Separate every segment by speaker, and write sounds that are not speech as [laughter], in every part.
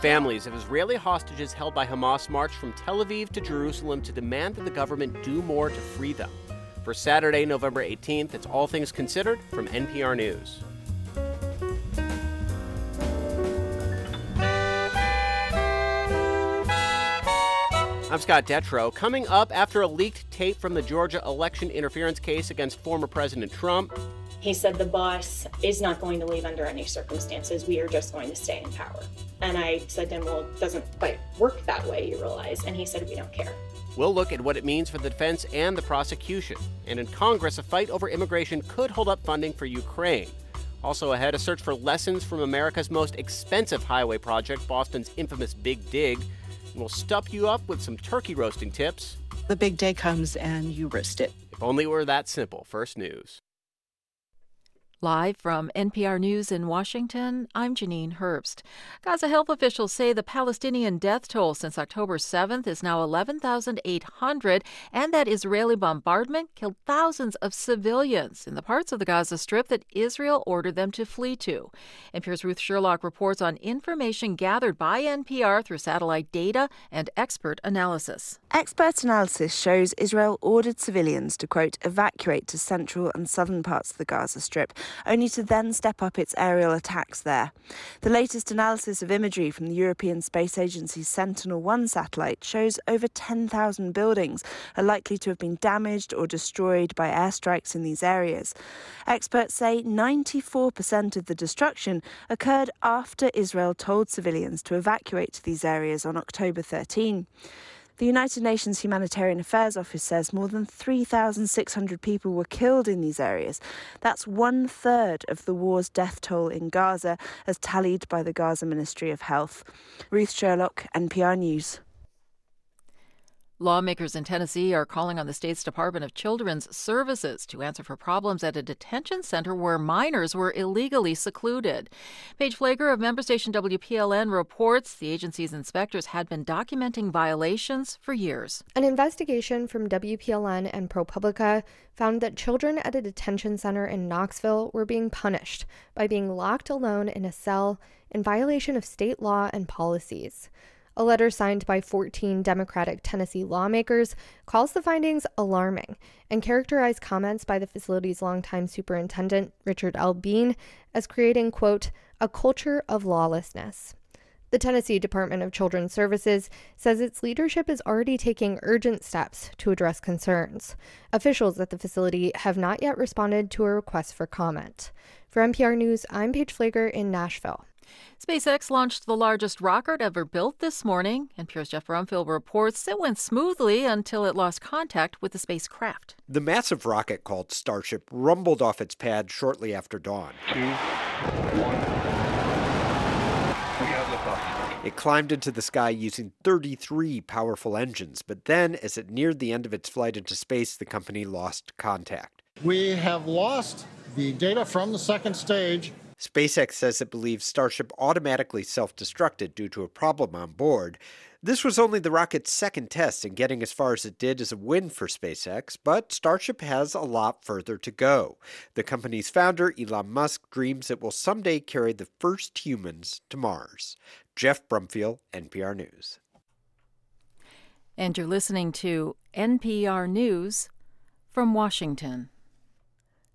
Speaker 1: Families of Israeli hostages held by Hamas marched from Tel Aviv to Jerusalem to demand that the government do more to free them. For Saturday, November 18th, it's All Things Considered from NPR News. I'm Scott Detrow. Coming up after a leaked tape from the Georgia election interference case against former President Trump,
Speaker 2: he said the boss is not going to leave under any circumstances. We are just going to stay in power. And I said to him, Well, it doesn't quite work that way, you realize. And he said, We don't care.
Speaker 1: We'll look at what it means for the defense and the prosecution. And in Congress, a fight over immigration could hold up funding for Ukraine. Also ahead, a search for lessons from America's most expensive highway project, Boston's infamous Big Dig. And we'll stuff you up with some turkey roasting tips.
Speaker 3: The big day comes and you roast it.
Speaker 1: If only it were that simple. First news.
Speaker 4: Live from NPR News in Washington, I'm Janine Herbst. Gaza health officials say the Palestinian death toll since October 7th is now 11,800 and that Israeli bombardment killed thousands of civilians in the parts of the Gaza Strip that Israel ordered them to flee to. NPR's Ruth Sherlock reports on information gathered by NPR through satellite data and expert analysis.
Speaker 5: Expert analysis shows Israel ordered civilians to, quote, evacuate to central and southern parts of the Gaza Strip only to then step up its aerial attacks there. The latest analysis of imagery from the European Space Agency's Sentinel 1 satellite shows over 10,000 buildings are likely to have been damaged or destroyed by airstrikes in these areas. Experts say 94% of the destruction occurred after Israel told civilians to evacuate to these areas on October 13. The United Nations Humanitarian Affairs Office says more than 3,600 people were killed in these areas. That's one third of the war's death toll in Gaza, as tallied by the Gaza Ministry of Health. Ruth Sherlock, NPR News.
Speaker 4: Lawmakers in Tennessee are calling on the state's Department of Children's Services to answer for problems at a detention center where minors were illegally secluded. Paige Pfleger of member station WPLN reports the agency's inspectors had been documenting violations for years.
Speaker 6: An investigation from WPLN and ProPublica found that children at a detention center in Knoxville were being punished by being locked alone in a cell in violation of state law and policies. A letter signed by 14 Democratic Tennessee lawmakers calls the findings alarming and characterized comments by the facility's longtime superintendent, Richard L. Bean, as creating, quote, a culture of lawlessness. The Tennessee Department of Children's Services says its leadership is already taking urgent steps to address concerns. Officials at the facility have not yet responded to a request for comment. For NPR News, I'm Paige Pfleger in Nashville.
Speaker 4: SpaceX launched the largest rocket ever built this morning, and NPR's Geoff Brumfiel reports it went smoothly until it lost contact with the spacecraft.
Speaker 7: The massive rocket called Starship rumbled off its pad shortly after dawn.
Speaker 8: Two, one. We have liftoff.
Speaker 7: It climbed into the sky using 33 powerful engines, but then, as it neared the end of its flight into space, the company lost contact.
Speaker 9: We have lost the data from the second stage
Speaker 7: SpaceX says it believes Starship automatically self destructed due to a problem on board. This was only the rocket's second test, and getting as far as it did is a win for SpaceX, but Starship has a lot further to go. The company's founder, Elon Musk, dreams it will someday carry the first humans to Mars. Geoff Brumfiel, NPR News.
Speaker 4: And you're listening to NPR News from Washington.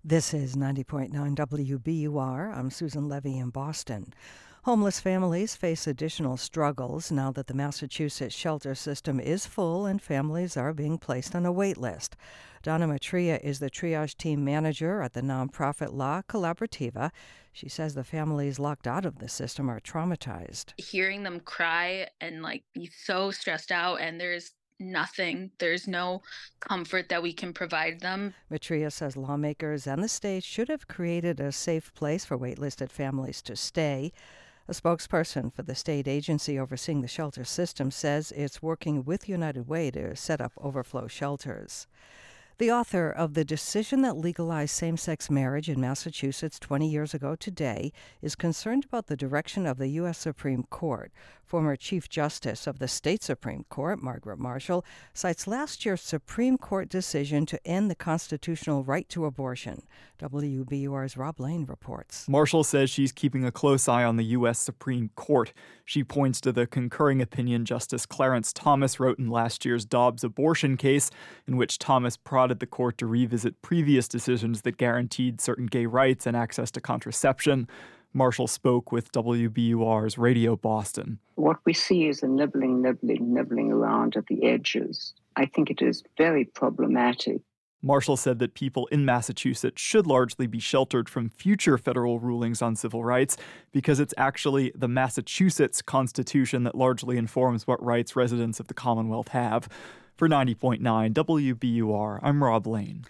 Speaker 10: This is 90.9 WBUR. I'm Susan Levy in Boston. Homeless families face additional struggles now that the Massachusetts shelter system is full and families are being placed on a wait list. Donna Matria is the triage team manager at the nonprofit La Collaborativa. She says the families locked out of the system are traumatized.
Speaker 11: Hearing them cry and like be so stressed out, and there's nothing. There's no comfort that we can provide them.
Speaker 10: Matria says lawmakers and the state should have created a safe place for waitlisted families to stay. A spokesperson for the state agency overseeing the shelter system says it's working with United Way to set up overflow shelters. The author of the decision that legalized same sex marriage in Massachusetts 20 years ago today is concerned about the direction of the U.S. Supreme Court. Former Chief Justice of the state Supreme Court, Margaret Marshall, cites last year's Supreme Court decision to end the constitutional right to abortion. WBUR's Rob Lane reports.
Speaker 12: Marshall says she's keeping a close eye on the U.S. Supreme Court. She points to the concurring opinion Justice Clarence Thomas wrote in last year's Dobbs abortion case, in which Thomas prodded the court to revisit previous decisions that guaranteed certain gay rights and access to contraception. Marshall spoke with WBUR's Radio Boston.
Speaker 13: What we see is a nibbling, nibbling, nibbling around at the edges. I think it is very problematic.
Speaker 12: Marshall said that people in Massachusetts should largely be sheltered from future federal rulings on civil rights because it's actually the Massachusetts Constitution that largely informs what rights residents of the Commonwealth have. For 90.9 WBUR, I'm Rob Lane.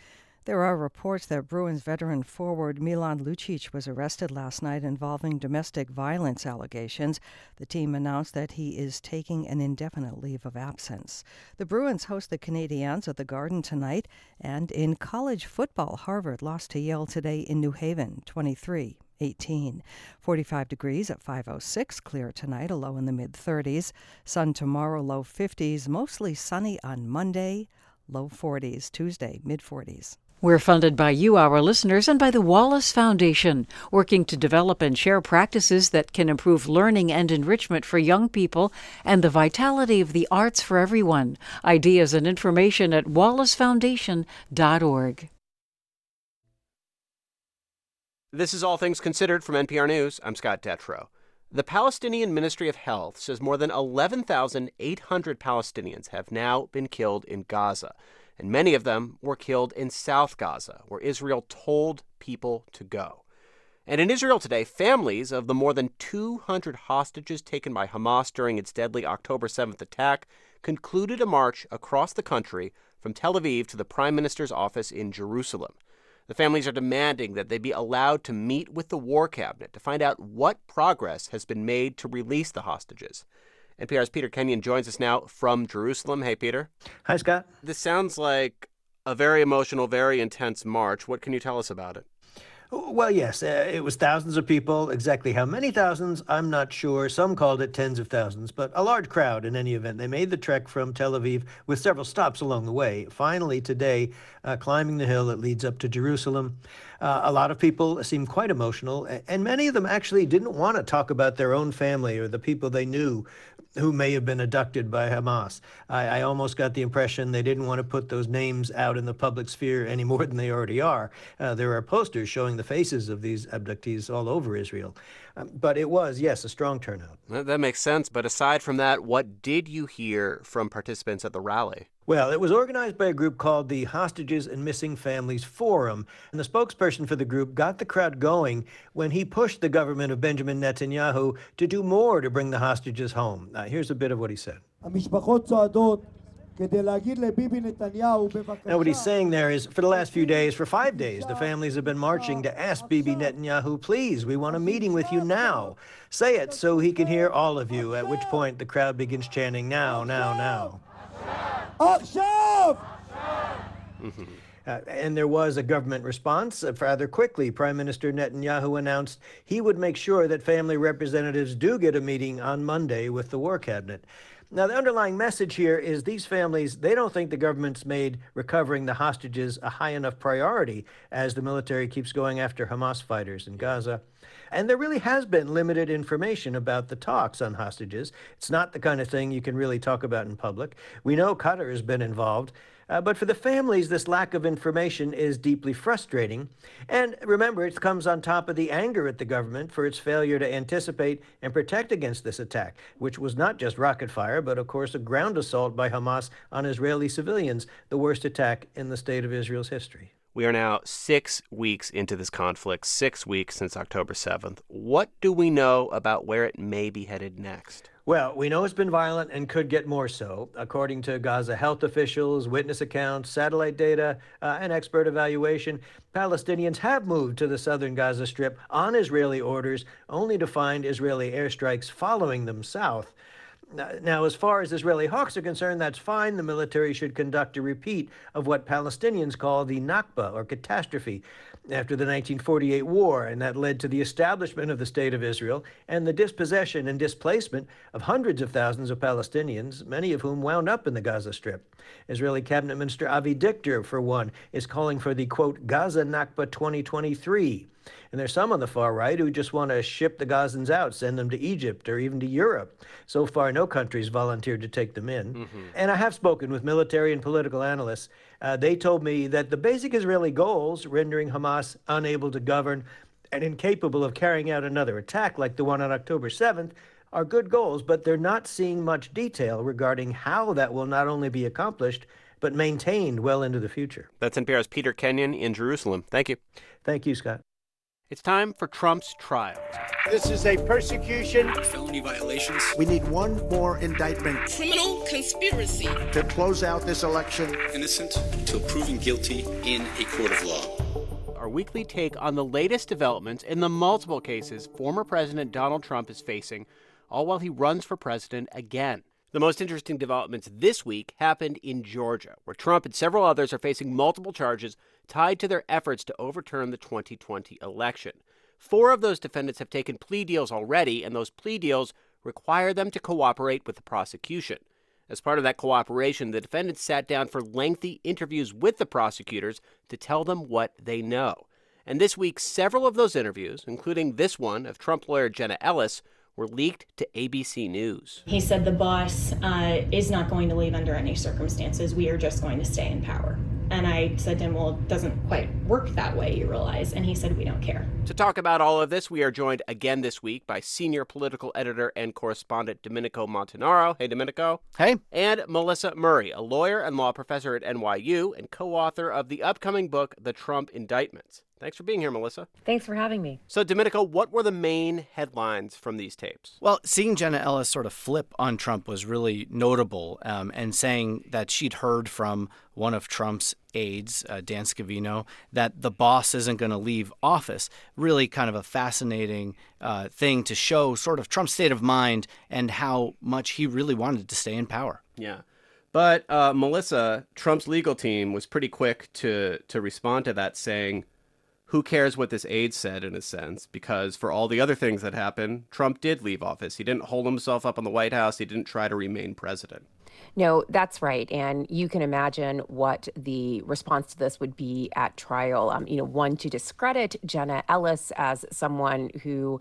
Speaker 10: There are reports that Bruins veteran forward Milan Lucic was arrested last night involving domestic violence allegations. The team announced that he is taking an indefinite leave of absence. The Bruins host the Canadiens at the Garden tonight, and in college football, Harvard lost to Yale today in New Haven, 23 18. 45 degrees at 506, clear tonight, a low in the mid 30s. Sun tomorrow, low 50s, mostly sunny on Monday, low 40s, Tuesday, mid 40s.
Speaker 4: We're funded by you, our listeners, and by the Wallace Foundation, working to develop and share practices that can improve learning and enrichment for young people and the vitality of the arts for everyone. Ideas and information at wallacefoundation.org.
Speaker 1: This is All Things Considered from NPR News. I'm Scott Detrow. The Palestinian Ministry of Health says more than 11,800 Palestinians have now been killed in Gaza and many of them were killed in South Gaza, where Israel told people to go. And in Israel today, families of the more than 200 hostages taken by Hamas during its deadly October 7th attack concluded a march across the country from Tel Aviv to the Prime Minister's office in Jerusalem. The families are demanding that they be allowed to meet with the War Cabinet to find out what progress has been made to release the hostages. NPR's Peter Kenyon joins us now from Jerusalem. Hey, Peter.
Speaker 14: Hi, Scott.
Speaker 1: This sounds like a very emotional, very intense march. What can you tell us about it?
Speaker 14: Well, yes, uh, it was thousands of people. Exactly how many thousands, I'm not sure. Some called it tens of thousands, but a large crowd in any event. They made the trek from Tel Aviv with several stops along the way. Finally, today, uh, climbing the hill that leads up to Jerusalem. Uh, a lot of people seemed quite emotional, and many of them actually didn't want to talk about their own family or the people they knew who may have been abducted by Hamas. I, I, almost got the impression they didn't want to put those names out in the public sphere any more than they already are. Uh, there are posters showing the faces of these abductees all over Israel. Um, but it was, yes, a strong turnout.
Speaker 1: That makes sense. But aside from that, what did you hear from participants at the rally?
Speaker 14: Well, it was organized by a group called the Hostages and Missing Families Forum, and the spokesperson for the group got the crowd going when he pushed the government of Benjamin Netanyahu to do more to bring the hostages home. Now, here's a bit of what he said. Now, what he's saying there is for the last few days, for five days, the families have been marching to ask Bibi Netanyahu, please, we want a meeting with you now. Say it so he can hear all of you, at which point the crowd begins chanting, now, now, now. Uh, and there was a government response. Uh, rather quickly, Prime Minister Netanyahu announced he would make sure that family representatives do get a meeting on Monday with the War Cabinet. Now, the underlying message here is these families, they don't think the government's made recovering the hostages a high enough priority as the military keeps going after Hamas fighters in Gaza. And there really has been limited information about the talks on hostages. It's not the kind of thing you can really talk about in public. We know Qatar has been involved. Uh, but for the families, this lack of information is deeply frustrating. And remember, it comes on top of the anger at the government for its failure to anticipate and protect against this attack, which was not just rocket fire, but of course a ground assault by Hamas on Israeli civilians, the worst attack in the state of Israel's history.
Speaker 1: We are now six weeks into this conflict, six weeks since October 7th. What do we know about where it may be headed next?
Speaker 14: Well, we know it's been violent and could get more so. According to Gaza health officials, witness accounts, satellite data, uh, and expert evaluation, Palestinians have moved to the southern Gaza Strip on Israeli orders, only to find Israeli airstrikes following them south. Now, as far as Israeli hawks are concerned, that's fine. The military should conduct a repeat of what Palestinians call the Nakba, or catastrophe, after the 1948 war, and that led to the establishment of the State of Israel and the dispossession and displacement of hundreds of thousands of Palestinians, many of whom wound up in the Gaza Strip. Israeli Cabinet Minister Avi Dichter, for one, is calling for the quote Gaza Nakba 2023. And there's some on the far right who just want to ship the Gazans out, send them to Egypt or even to Europe. So far, no country's volunteered to take them in. Mm-hmm. And I have spoken with military and political analysts. Uh, they told me that the basic Israeli goals, rendering Hamas unable to govern and incapable of carrying out another attack like the one on October 7th, are good goals, but they're not seeing much detail regarding how that will not only be accomplished, but maintained well into the future.
Speaker 1: That's NPR's Peter Kenyon in Jerusalem. Thank you.
Speaker 14: Thank you, Scott.
Speaker 1: It's time for Trump's trial.
Speaker 15: This is a persecution.
Speaker 16: Felony violations.
Speaker 15: We need one more indictment.
Speaker 16: Criminal conspiracy.
Speaker 15: To close out this election.
Speaker 16: Innocent to proven guilty in a court of law.
Speaker 1: Our weekly take on the latest developments in the multiple cases former President Donald Trump is facing, all while he runs for president again. The most interesting developments this week happened in Georgia, where Trump and several others are facing multiple charges tied to their efforts to overturn the 2020 election. Four of those defendants have taken plea deals already, and those plea deals require them to cooperate with the prosecution. As part of that cooperation, the defendants sat down for lengthy interviews with the prosecutors to tell them what they know. And this week, several of those interviews, including this one of Trump lawyer Jenna Ellis, were leaked to ABC News.
Speaker 2: He said the boss uh, is not going to leave under any circumstances. We are just going to stay in power. And I said to him, Well, it doesn't quite work that way, you realize. And he said, We don't care.
Speaker 1: To talk about all of this, we are joined again this week by senior political editor and correspondent Domenico Montanaro. Hey, Domenico.
Speaker 17: Hey.
Speaker 1: And Melissa Murray, a lawyer and law professor at NYU and co author of the upcoming book, The Trump Indictments. Thanks for being here, Melissa.
Speaker 18: Thanks for having me.
Speaker 1: So, Domenico, what were the main headlines from these tapes?
Speaker 17: Well, seeing Jenna Ellis sort of flip on Trump was really notable, um, and saying that she'd heard from one of Trump's aides, uh, Dan Scavino, that the boss isn't going to leave office. Really, kind of a fascinating uh, thing to show sort of Trump's state of mind and how much he really wanted to stay in power.
Speaker 1: Yeah. But uh, Melissa, Trump's legal team was pretty quick to to respond to that, saying who cares what this aide said in a sense because for all the other things that happened trump did leave office. He didn't hold himself up in the white house. He didn't try to remain president.
Speaker 18: No that's right. And you can imagine what the response to this would be at trial. Um, you know one to discredit jenna ellis as someone who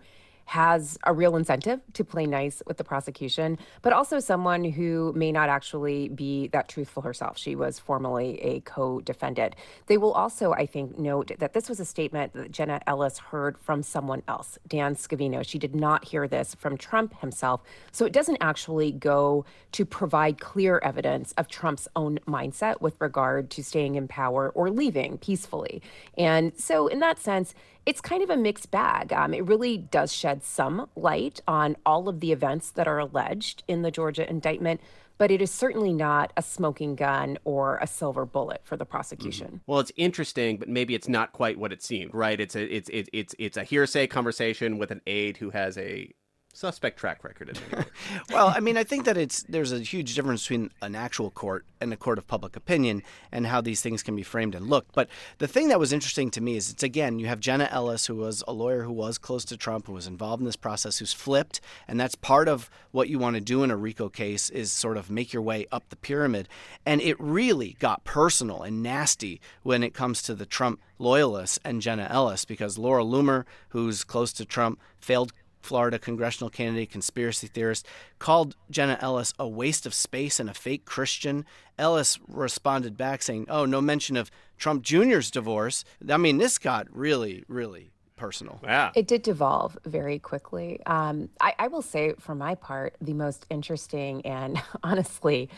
Speaker 18: has a real incentive to play nice with the prosecution, but also someone who may not actually be that truthful herself. She was formerly a co defendant. They will also, I think, note that this was a statement that Jenna Ellis heard from someone else, Dan Scavino. She did not hear this from Trump himself. So it doesn't actually go to provide clear evidence of Trump's own mindset with regard to staying in power or leaving peacefully. And so, in that sense, it's kind of a mixed bag. Um, it really does shed some light on all of the events that are alleged in the Georgia indictment, but it is certainly not a smoking gun or a silver bullet for the prosecution. Mm-hmm.
Speaker 1: Well, it's interesting, but maybe it's not quite what it seemed, right? It's a it's it's it's it's a hearsay conversation with an aide who has a suspect track record [laughs]
Speaker 17: well, I mean, I think that it's there's a huge difference between an actual court and a court of public opinion and how these things can be framed and looked. But the thing that was interesting to me is it's again, you have Jenna Ellis, who was a lawyer who was close to Trump, who was involved in this process, who's flipped, and that's part of what you want to do in a RICO case is sort of make your way up the pyramid. And it really got personal and nasty when it comes to the Trump loyalists and Jenna Ellis because Laura Loomer, who's close to Trump, failed Florida congressional candidate, conspiracy theorist, called Jenna Ellis a waste of space and a fake Christian. Ellis responded back saying, Oh, no mention of Trump Jr.'s divorce. I mean, this got really, really personal.
Speaker 1: Yeah.
Speaker 18: It did devolve very quickly. Um, I, I, will say, for my part, the most interesting and [laughs] honestly,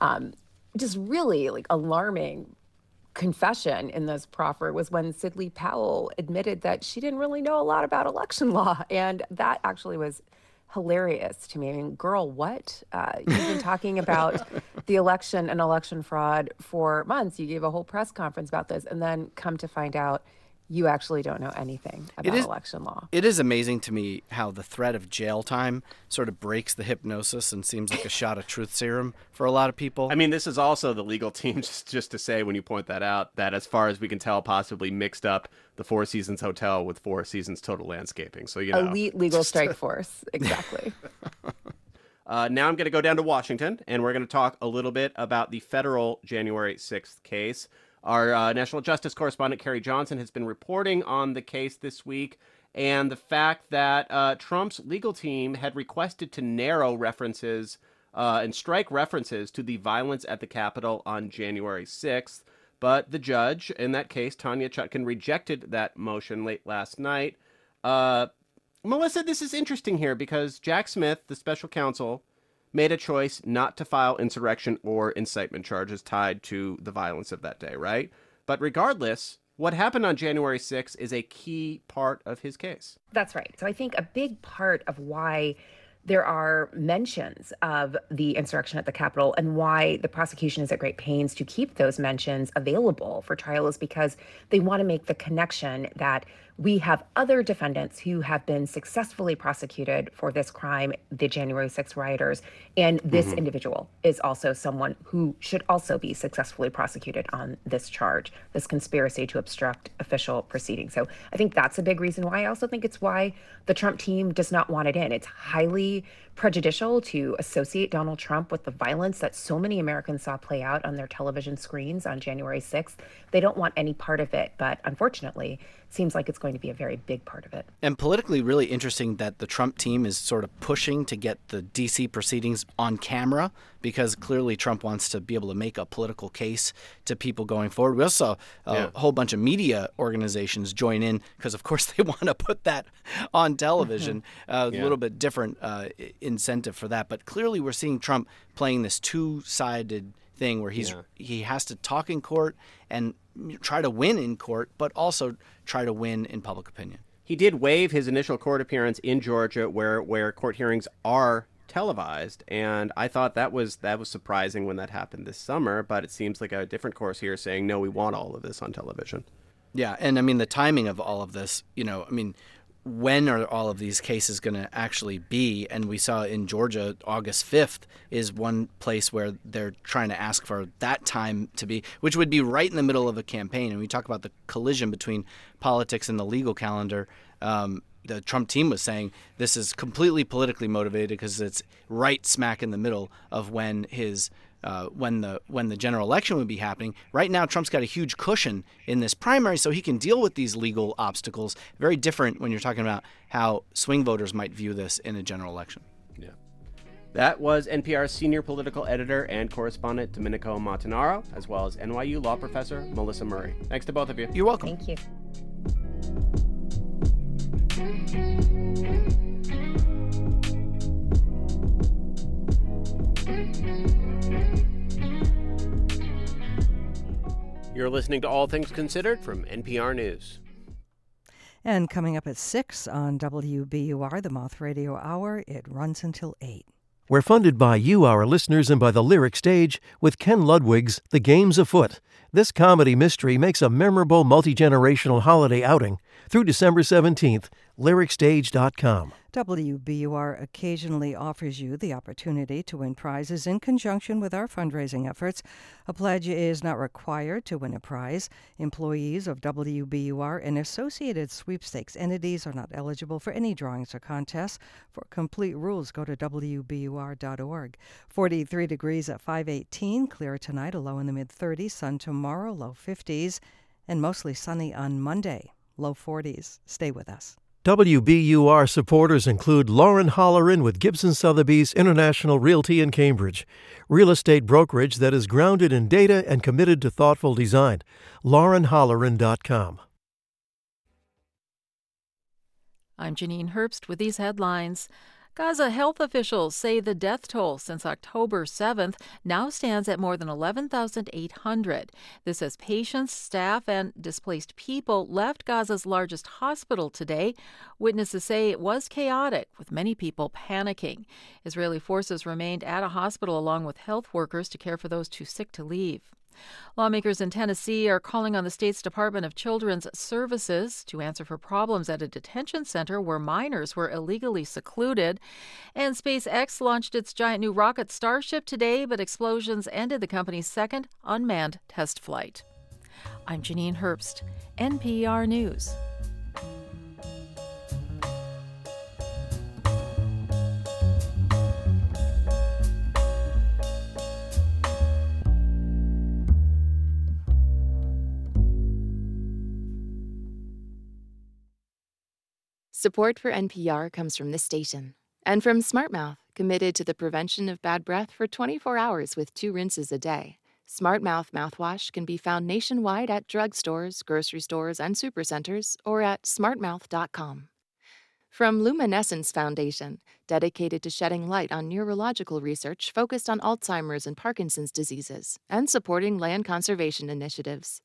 Speaker 18: um, just really like alarming confession in this proffer was when Sidney Powell admitted that she didn't really know a lot about election [laughs] law. And that actually was hilarious to me. I mean, girl, what? Uh, you've been talking about [laughs] the election and election fraud for months. You gave a whole press conference about this, and then come to find out you actually don't know anything about
Speaker 17: is,
Speaker 18: election law.
Speaker 17: It is amazing to me how the threat of jail time sort of breaks the hypnosis and seems like a shot of truth serum for a lot of people.
Speaker 1: I mean, this is also the legal [laughs] team, just, just to say when you point that out, that as far as we can tell, possibly mixed up the Four Seasons Hotel with Four Seasons Total Landscaping. So, you know.
Speaker 18: Elite legal [laughs] strike force. Exactly. [laughs]
Speaker 1: uh, now I'm going to go down to Washington, and we're going to talk a little bit about the federal January 6th case. Our uh, national justice correspondent, Carrie Johnson, has been reporting on the case this week and the fact that uh, Trump's legal team had requested to narrow references uh, and strike references to the violence at the Capitol on January 6th. But the judge in that case, Tanya Chutkan, rejected that motion late last night. Uh, Melissa, this is interesting here because Jack Smith, the special counsel, made a choice not to file insurrection or incitement charges tied to the violence of that day, right? But regardless, what happened on January 6th is a key part of his case.
Speaker 18: That's right. So I think a big part of why there are mentions of the insurrection at the Capitol and why the prosecution is at great pains to keep those mentions available for trial is because they want to make the connection that we have other defendants who have been successfully prosecuted for this crime, the January 6 rioters, and this mm-hmm. individual is also someone who should also be successfully prosecuted on this charge, this conspiracy to obstruct official proceedings. So I think that's a big reason why. I also think it's why the Trump team does not want it in. It's highly prejudicial to associate Donald Trump with the violence that so many Americans saw play out on their television screens on January 6th. They don't want any part of it, but unfortunately, seems like it's going to be a very big part of it.
Speaker 17: And politically, really interesting that the Trump team is sort of pushing to get the DC proceedings on camera because clearly Trump wants to be able to make a political case to people going forward. We also saw a yeah. whole bunch of media organizations join in because, of course, [laughs] they want to put that on television. Uh, yeah. A little bit different uh, incentive for that. But clearly, we're seeing Trump playing this two sided thing where he's yeah. he has to talk in court and try to win in court, but also try to win in public opinion.
Speaker 1: He did waive his initial court appearance in Georgia, where where court hearings are televised, and I thought that was that was surprising when that happened this summer. But it seems like a different course here, saying no, we want all of this on television.
Speaker 17: Yeah, and I mean the timing of all of this. You know, I mean when are all of these cases going to actually be? And we saw in Georgia, August 5th is one place where they're trying to ask for that time to be, which would be right in the middle of a campaign. And we talk about the collision between politics and the legal calendar. Um, the Trump team was saying this is completely politically motivated because it's right smack in the middle of when his uh, when the when the general election would be happening. Right now, Trump's got a huge cushion in this primary, so he can deal with these legal obstacles. Very different when you're talking about how swing voters might view this in a general election.
Speaker 1: Yeah. That was NPR's senior political editor and correspondent Domenico Montanaro, as well as NYU law professor Melissa Murray. Thanks to both of you.
Speaker 17: You're welcome.
Speaker 18: Thank you.
Speaker 1: You're listening to All Things Considered from NPR News.
Speaker 10: And coming up at 6 on WBUR, the Moth Radio Hour, it runs until 8.
Speaker 19: We're funded by you, our listeners, and by the Lyric Stage with Ken Ludwig's The Game's Afoot. This comedy mystery makes a memorable multi generational holiday outing through December 17th. LyricStage.com.
Speaker 10: WBUR occasionally offers you the opportunity to win prizes in conjunction with our fundraising efforts. A pledge is not required to win a prize. Employees of WBUR and associated sweepstakes entities are not eligible for any drawings or contests. For complete rules, go to WBUR.org. 43 degrees at 518, clear tonight, a low in the mid 30s, sun tomorrow, low 50s, and mostly sunny on Monday, low 40s. Stay with us.
Speaker 19: WBUR supporters include Lauren Holleran with Gibson Sotheby's International Realty in Cambridge, real estate brokerage that is grounded in data and committed to thoughtful design. LaurenHolleran.com.
Speaker 4: I'm Janine Herbst with these headlines. Gaza health officials say the death toll since October 7th now stands at more than 11,800. This as patients, staff, and displaced people left Gaza's largest hospital today. Witnesses say it was chaotic, with many people panicking. Israeli forces remained at a hospital along with health workers to care for those too sick to leave. Lawmakers in Tennessee are calling on the state's Department of Children's Services to answer for problems at a detention center where minors were illegally secluded. And SpaceX launched its giant new rocket Starship today, but explosions ended the company's second unmanned test flight. I'm Janine Herbst, NPR News.
Speaker 20: Support for NPR comes from this station and from SmartMouth, committed to the prevention of bad breath for 24 hours with two rinses a day. SmartMouth mouthwash can be found nationwide at drugstores, grocery stores, and supercenters, or at smartmouth.com. From Luminescence Foundation, dedicated to shedding light on neurological research focused on Alzheimer's and Parkinson's diseases and supporting land conservation initiatives.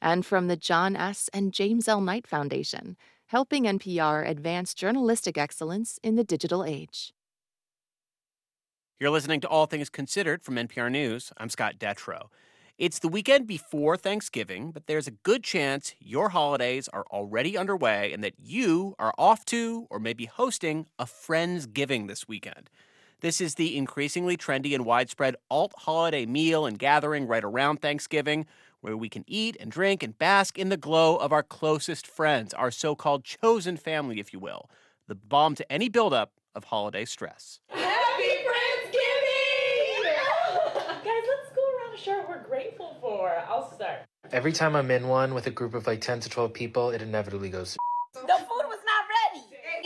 Speaker 20: And from the John S. and James L. Knight Foundation, helping NPR advance journalistic excellence in the digital age.
Speaker 1: You're listening to All Things Considered from NPR News. I'm Scott Detrow. It's the weekend before Thanksgiving, but there's a good chance your holidays are already underway and that you are off to or maybe hosting a Friendsgiving this weekend. This is the increasingly trendy and widespread alt holiday meal and gathering right around Thanksgiving where we can eat and drink and bask in the glow of our closest friends, our so called chosen family, if you will. The balm to any buildup of holiday stress.
Speaker 21: Happy Friendsgiving! [laughs] Guys, let's go around and share what we're grateful for. I'll start.
Speaker 22: Every time I'm in one with a group of like 10 to 12 people, it inevitably goes to
Speaker 23: The food was not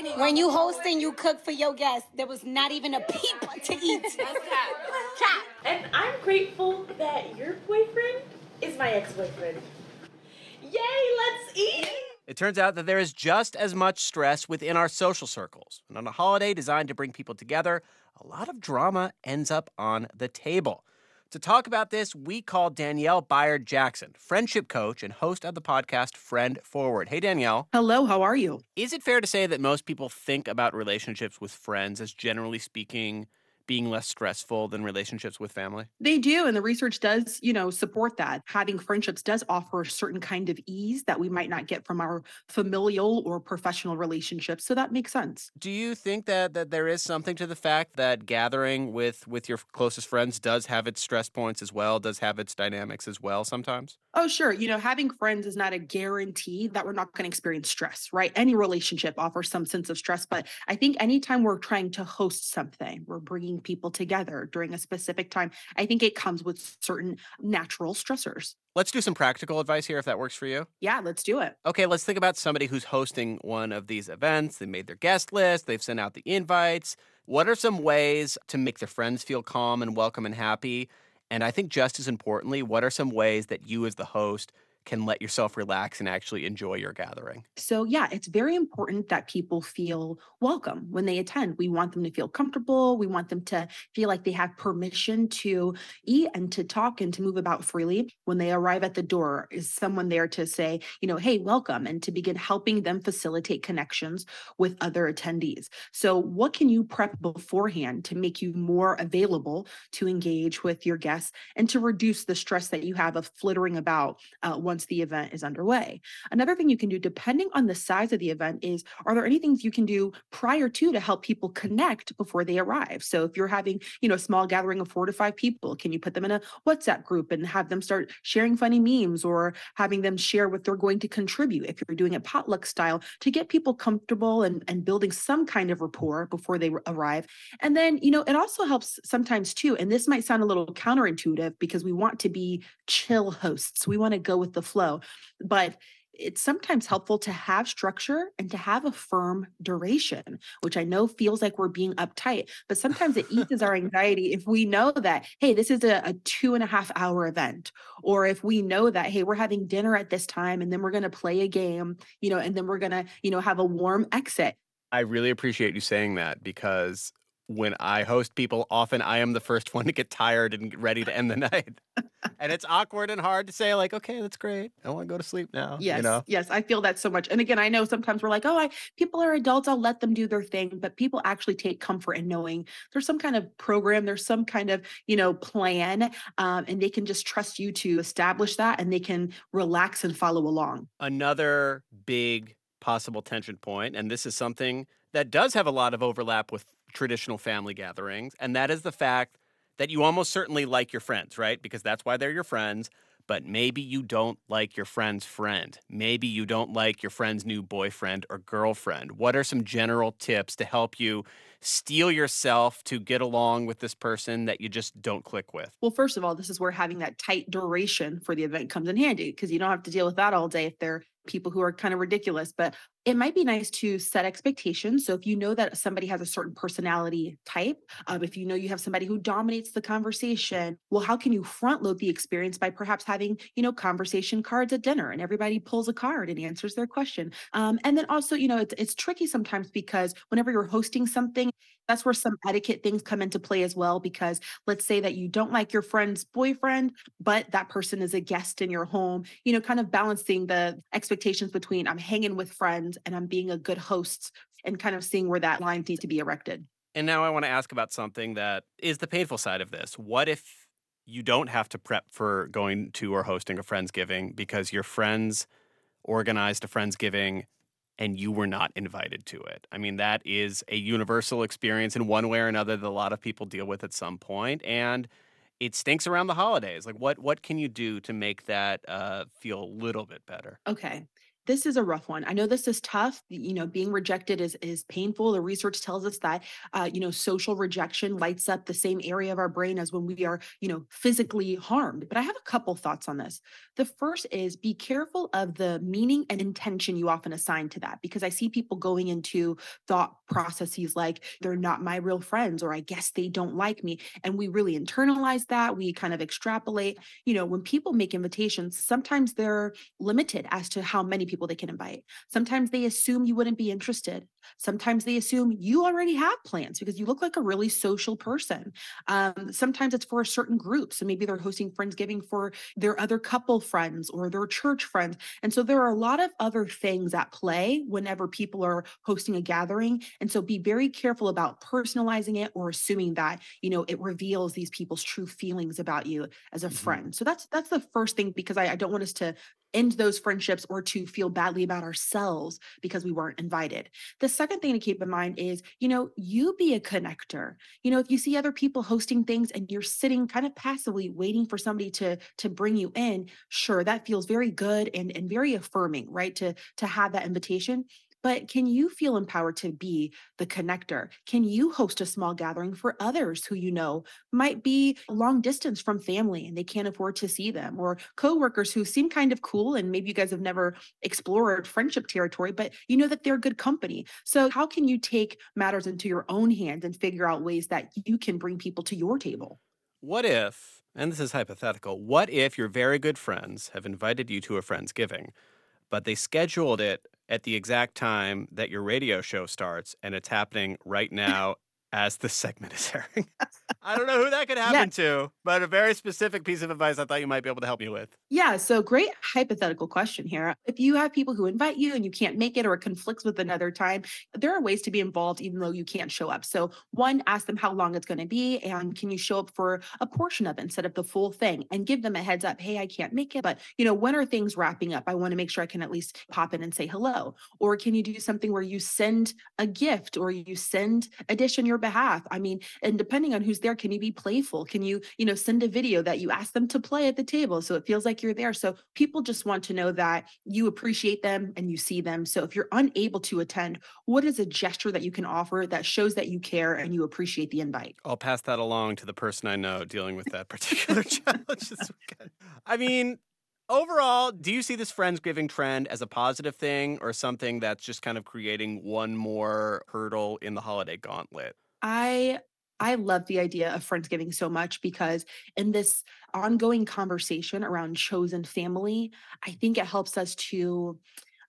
Speaker 23: ready. When you hosting, you cook for your guests. There was not even a peep to eat.
Speaker 21: cat Cat. And I'm grateful that your boyfriend is my ex-boyfriend. Yay, let's eat!
Speaker 1: It turns out that there is just as much stress within our social circles. And on a holiday designed to bring people together, a lot of drama ends up on the table. To talk about this, we call Danielle Bayard Jackson, friendship coach and host of the podcast Friend Forward. Hey, Danielle.
Speaker 24: Hello, how are you?
Speaker 1: Is it fair to say that most people think about relationships with friends as generally speaking being less stressful than relationships with family?
Speaker 24: They do. And the research does, you know, support that. Having friendships does offer a certain kind of ease that we might not get from our familial or professional relationships. So that makes sense.
Speaker 1: Do you think that that there is something to the fact that gathering with with your closest friends does have its stress points as well, does have its dynamics as well sometimes?
Speaker 24: Oh, sure. You know, having friends is not a guarantee that we're not going to experience stress, right? Any relationship offers some sense of stress, but I think anytime we're trying to host something, we're bringing people together during a specific time, I think it comes with certain natural stressors.
Speaker 1: Let's do some practical advice here if that works for you.
Speaker 24: Yeah, let's do it.
Speaker 1: Okay, let's think about somebody who's hosting one of these events. They made their guest list, they've sent out the invites. What are some ways to make their friends feel calm and welcome and happy? And I think just as importantly, what are some ways that you as the host can let yourself relax and actually enjoy your gathering.
Speaker 24: So, yeah, it's very important that people feel welcome when they attend. We want them to feel comfortable. We want them to feel like they have permission to eat and to talk and to move about freely. When they arrive at the door, is someone there to say, you know, hey, welcome, and to begin helping them facilitate connections with other attendees. So, what can you prep beforehand to make you more available to engage with your guests and to reduce the stress that you have of flittering about uh, once the event is underway. Another thing you can do, depending on the size of the event, is are there any things you can do prior to to help people connect before they arrive? So if you're having, you know, a small gathering of four to five people, can you put them in a WhatsApp group and have them start sharing funny memes or having them share what they're going to contribute if you're doing it potluck style to get people comfortable and, and building some kind of rapport before they arrive. And then, you know, it also helps sometimes too, and this might sound a little counterintuitive because we want to be chill hosts. We want to go with the flow. But it's sometimes helpful to have structure and to have a firm duration, which I know feels like we're being uptight, but sometimes it eases our [laughs] anxiety if we know that, hey, this is a, a, two and a half hour event, or if we know that, hey, we're having dinner at this time and then we're going to play a game, you know, and then we're going to, you know, have a warm exit.
Speaker 1: I really appreciate you saying that because when I host people, often I am the first one to get tired and ready to end the [laughs] night. and it's awkward and hard to say, like, okay, that's great. I want to go to sleep now.
Speaker 24: Yes,
Speaker 1: You know?
Speaker 24: yes, I feel that so much. And again, I know sometimes we're like, oh, I people are adults, I'll let them do their thing, but people actually take comfort in knowing there's some kind of program, there's some kind of you know plan, um, and they can just trust you to establish that, and they can relax and follow along.
Speaker 1: Another big possible tension point, and this is something that does have a lot of overlap with traditional family gatherings, and that is the fact that you almost certainly like your friends, right? Because that's why they're your friends. But maybe you don't like your friend's friend. Maybe you don't like your friend's new boyfriend or girlfriend. What are some general tips to help you steel yourself to get along with this person that you just don't click with?
Speaker 24: Well, first of all, this is where having that tight duration for the event comes in handy because you don't have to deal with that all day if they're people who are kind of ridiculous. But it might be nice to set expectations. So if you know that somebody has a certain personality type, um, if you know you have somebody who dominates the conversation, well, how can you front load the experience by perhaps having, you know, conversation cards at dinner and everybody pulls a card and answers their question. Um, and then also, you know, it's, it's tricky sometimes because whenever you're hosting something, that's where some etiquette things come into play as well. Because let's say that you don't like your friend's boyfriend, but that person is a guest in your home, you know, kind of balancing the expectations between I'm hanging with friends and I'm being a good host and kind of seeing where that line needs to be erected.
Speaker 1: And now I want to ask about something that is the painful side of this. What if you don't have to prep for going to or hosting a Friendsgiving because your friends organized a Friendsgiving and you were not invited to it? I mean, that is a universal experience in one way or another that a lot of people deal with at some point, and it stinks around the holidays. Like, what what can you do to make that uh, feel a little bit better?
Speaker 24: Okay. This is a rough one. I know this is tough. You know, being rejected is is painful. The research tells us that, uh, you know, social rejection lights up the same area of our brain as when we are, you know, physically harmed. But I have a couple thoughts on this. The first is be careful of the meaning and intention you often assign to that, because I see people going into thought processes like they're not my real friends, or I guess they don't like me, and we really internalize that. We kind of extrapolate. You know, when people make invitations, sometimes they're limited as to how many people they can invite. Sometimes they assume you wouldn't be interested. Sometimes they assume you already have plans because you look like a really social person. Um, sometimes it's for a certain group. So maybe they're hosting Friendsgiving for their other couple friends or their church friends. And so there are a lot of other things at play whenever people are hosting a gathering. And so be very careful about personalizing it or assuming that, you know, it reveals these people's true feelings about you as a friend. So that's that's the first thing because I, I don't want us to end those friendships or to feel badly about ourselves because we weren't invited. The second thing to keep in mind is, you know, you be a connector. You know, if you see other people hosting things and you're sitting kind of passively waiting for somebody to to bring you in, sure, that feels very good and and very affirming, right? To to have that invitation. But can you feel empowered to be the connector? Can you host a small gathering for others who you know might be long distance from family and they can't afford to see them, or coworkers who seem kind of cool and maybe you guys have never explored friendship territory, but you know that they're good company. So, how can you take matters into your own hands and figure out ways that you can bring people to your table?
Speaker 1: What if, and this is hypothetical, what if your very good friends have invited you to a Friendsgiving, but they scheduled it at the exact time that your radio show starts and it's happening right [laughs] now as the segment is [laughs] airing? I don't know who that could [laughs] happen to, but a very specific piece of advice I thought you might be able to help me with.
Speaker 24: Yeah, so great hypothetical question here. If you have people who invite you and you can't make it or it conflicts with another time, there are ways to be involved even though you can't show up. So, one, ask them how long it's going to be and can you show up for a portion of it instead of the full thing and give them a heads up, hey, I can't make it, but you know, when are things wrapping up? I want to make sure I can at least pop in and say hello. Or can you do something where you send a gift or you send a dish on your behalf? I mean, and depending on who's there, can you be playful? Can you, you know, send a video that you ask them to play at the table so it feels like you're there? So people just want to know that you appreciate them and you see them. So if you're unable to attend, what is a gesture that you can offer that shows that you care and you appreciate the invite?
Speaker 1: I'll pass that along to the person I know dealing with that particular [laughs] challenge this weekend. I mean, overall, do you see this Friendsgiving trend as a positive thing or something that's just kind of creating one more hurdle in the holiday gauntlet?
Speaker 24: I I love the idea of Friendsgiving so much because in this ongoing conversation around chosen family, I think it helps us to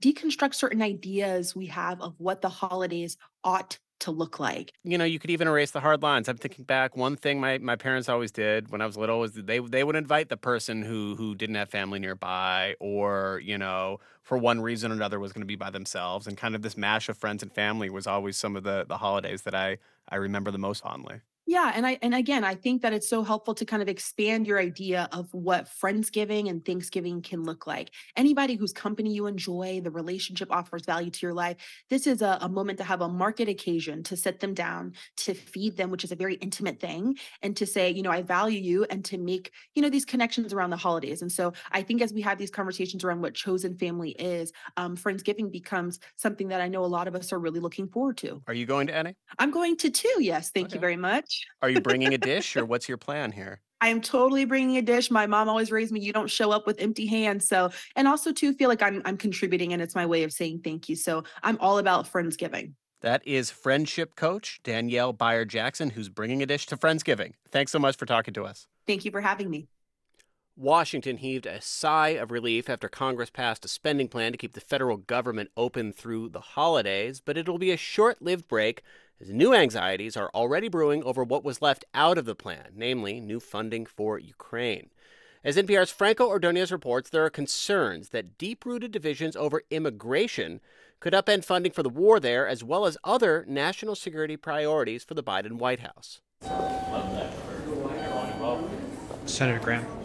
Speaker 24: deconstruct certain ideas we have of what the holidays ought to look like.
Speaker 1: You know, you could even erase the hard lines. I'm thinking back. One thing my, my parents always did when I was little was they they would invite the person who who didn't have family nearby, or you know, for one reason or another was going to be by themselves, and kind of this mash of friends and family was always some of the the holidays that I I remember the most fondly.
Speaker 24: Yeah, and I and again, I think that it's so helpful to kind of expand your idea of what Friendsgiving and Thanksgiving can look like. Anybody whose company you enjoy, the relationship offers value to your life. This is a, a moment to have a market occasion to sit them down, to feed them, which is a very intimate thing, and to say, you know, I value you, and to make, you know, these connections around the holidays. And so I think as we have these conversations around what chosen family is, um, Friendsgiving becomes something that I know a lot of us are really looking forward to.
Speaker 1: Are you going to any?
Speaker 24: I'm going to two. Yes, thank you very much.
Speaker 1: Are you bringing a [laughs] dish, or what's your plan here?
Speaker 24: I am totally bringing a dish. My mom always raised me, you don't show up with empty hands. So, and also to feel like I'm I'm contributing and it's my way of saying thank you. So, I'm all about Friendsgiving.
Speaker 1: That is friendship coach Danielle Bayard Jackson, who's bringing a dish to Friendsgiving. Thanks so much for talking to us.
Speaker 24: Thank you for having me.
Speaker 1: Washington heaved a sigh of relief after Congress passed a spending plan to keep the federal government open through the holidays, but it'll be a short lived break as new anxieties are already brewing over what was left out of the plan, namely new funding for Ukraine. As NPR's Franco Ordonez reports, there are concerns that deep rooted divisions over immigration could upend funding for the war there, as well as other national security priorities for the Biden White House.
Speaker 25: Senator Graham.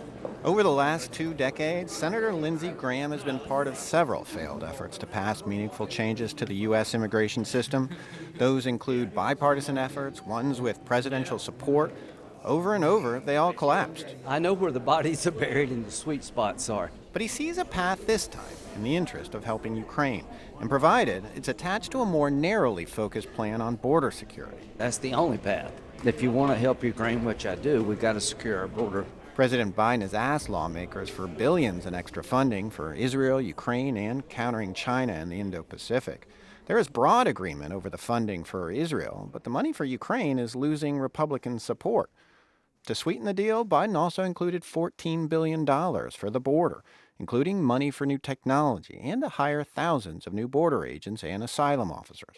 Speaker 26: Over the last two decades, Senator Lindsey Graham has been part of several failed efforts to pass meaningful changes to the U.S. immigration system. Those include bipartisan efforts, ones with presidential support. Over and over, they all collapsed.
Speaker 27: I know where the bodies are buried and the sweet spots are.
Speaker 26: But he sees a path this time in the interest of helping Ukraine, and provided it's attached to a more narrowly focused plan on border security.
Speaker 27: That's the only path. If you want to help Ukraine, which I do, we've got to secure our border.
Speaker 26: President Biden has asked lawmakers for billions in extra funding for Israel, Ukraine, and countering China in the Indo Pacific. There is broad agreement over the funding for Israel, but the money for Ukraine is losing Republican support. To sweeten the deal, Biden also included $14 billion for the border, including money for new technology and to hire thousands of new border agents and asylum officers.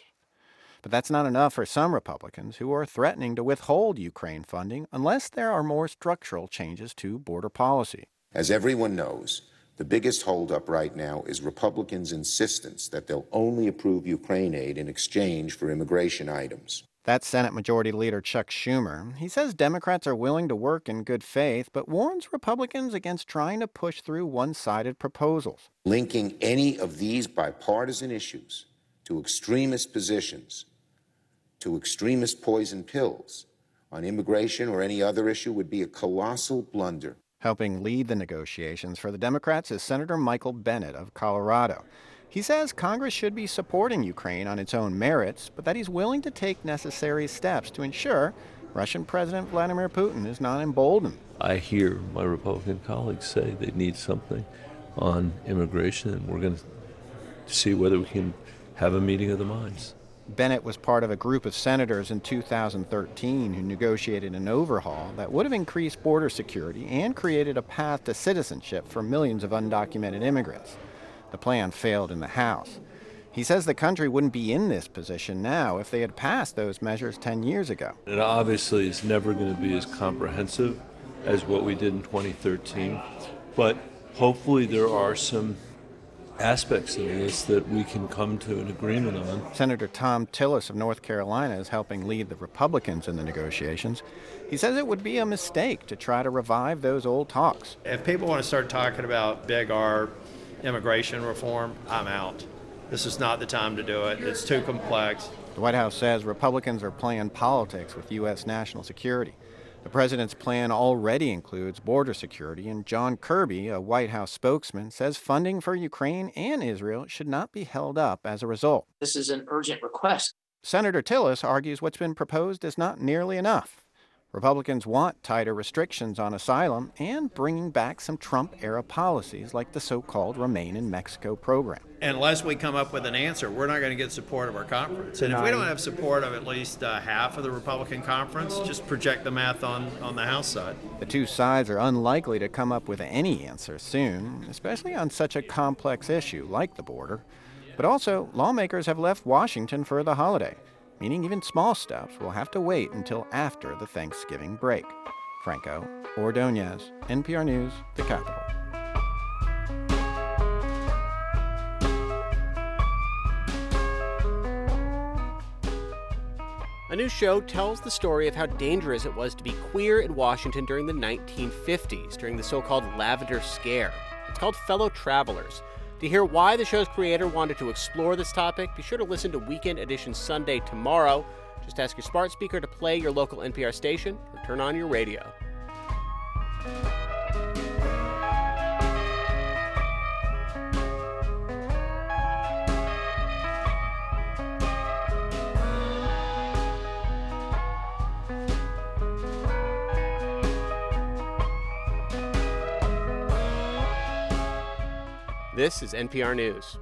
Speaker 26: But that's not enough for some Republicans who are threatening to withhold Ukraine funding unless there are more structural changes to border policy.
Speaker 28: As everyone knows, the biggest holdup right now is Republicans' insistence that they'll only approve Ukraine aid in exchange for immigration items.
Speaker 26: That's Senate Majority Leader Chuck Schumer. He says Democrats are willing to work in good faith, but warns Republicans against trying to push through one sided proposals.
Speaker 28: Linking any of these bipartisan issues to extremist positions, to extremist poison pills on immigration or any other issue would be a colossal blunder.
Speaker 26: Helping lead the negotiations for the Democrats is Senator Michael Bennet of Colorado. He says Congress should be supporting Ukraine on its own merits, but that he's willing to take necessary steps to ensure Russian President Vladimir Putin is not emboldened.
Speaker 29: I hear my Republican colleagues say they need something on immigration, and we're going to see whether we can have a meeting of the minds.
Speaker 26: Bennet was part of a group of senators in 2013 who negotiated an overhaul that would have increased border security and created a path to citizenship for millions of undocumented immigrants. The plan failed in the House. He says the country wouldn't be in this position now if they had passed those measures 10 years ago.
Speaker 29: It obviously is never going to be as comprehensive as what we did in 2013, but hopefully there are some aspects of this that we can come to an agreement on.
Speaker 26: Senator Thom Tillis of North Carolina is helping lead the Republicans in the negotiations. He says it would be a mistake to try to revive those old talks.
Speaker 30: If people want to start talking about big R immigration reform, I'm out. This is not the time to do it. It's too complex.
Speaker 26: The White House says Republicans are playing politics with U.S. national security. The president's plan already includes border security, and John Kirby, a White House spokesman, says funding for Ukraine and Israel should not be held up as a result.
Speaker 31: This is an urgent request.
Speaker 26: Senator Tillis argues what's been proposed is not nearly enough. Republicans want tighter restrictions on asylum and bringing back some Trump era policies like the so called Remain in Mexico program.
Speaker 30: Unless we come up with an answer, we're not going to get support of our conference. And if we don't have support of at least uh, half of the Republican conference, just project the math on, on the House side.
Speaker 26: The two sides are unlikely to come up with any answer soon, especially on such a complex issue like the border. But also, lawmakers have left Washington for the holiday. Meaning even small steps will have to wait until after the Thanksgiving break. Franco Ordonez, NPR News, The Capitol.
Speaker 1: A new show tells the story of how dangerous it was to be queer in Washington during the 1950s, during the so called Lavender Scare. It's called Fellow Travelers. To hear why the show's creator wanted to explore this topic, be sure to listen to Weekend Edition Sunday tomorrow. Just ask your smart speaker to play your local NPR station or turn on your radio. This is NPR News.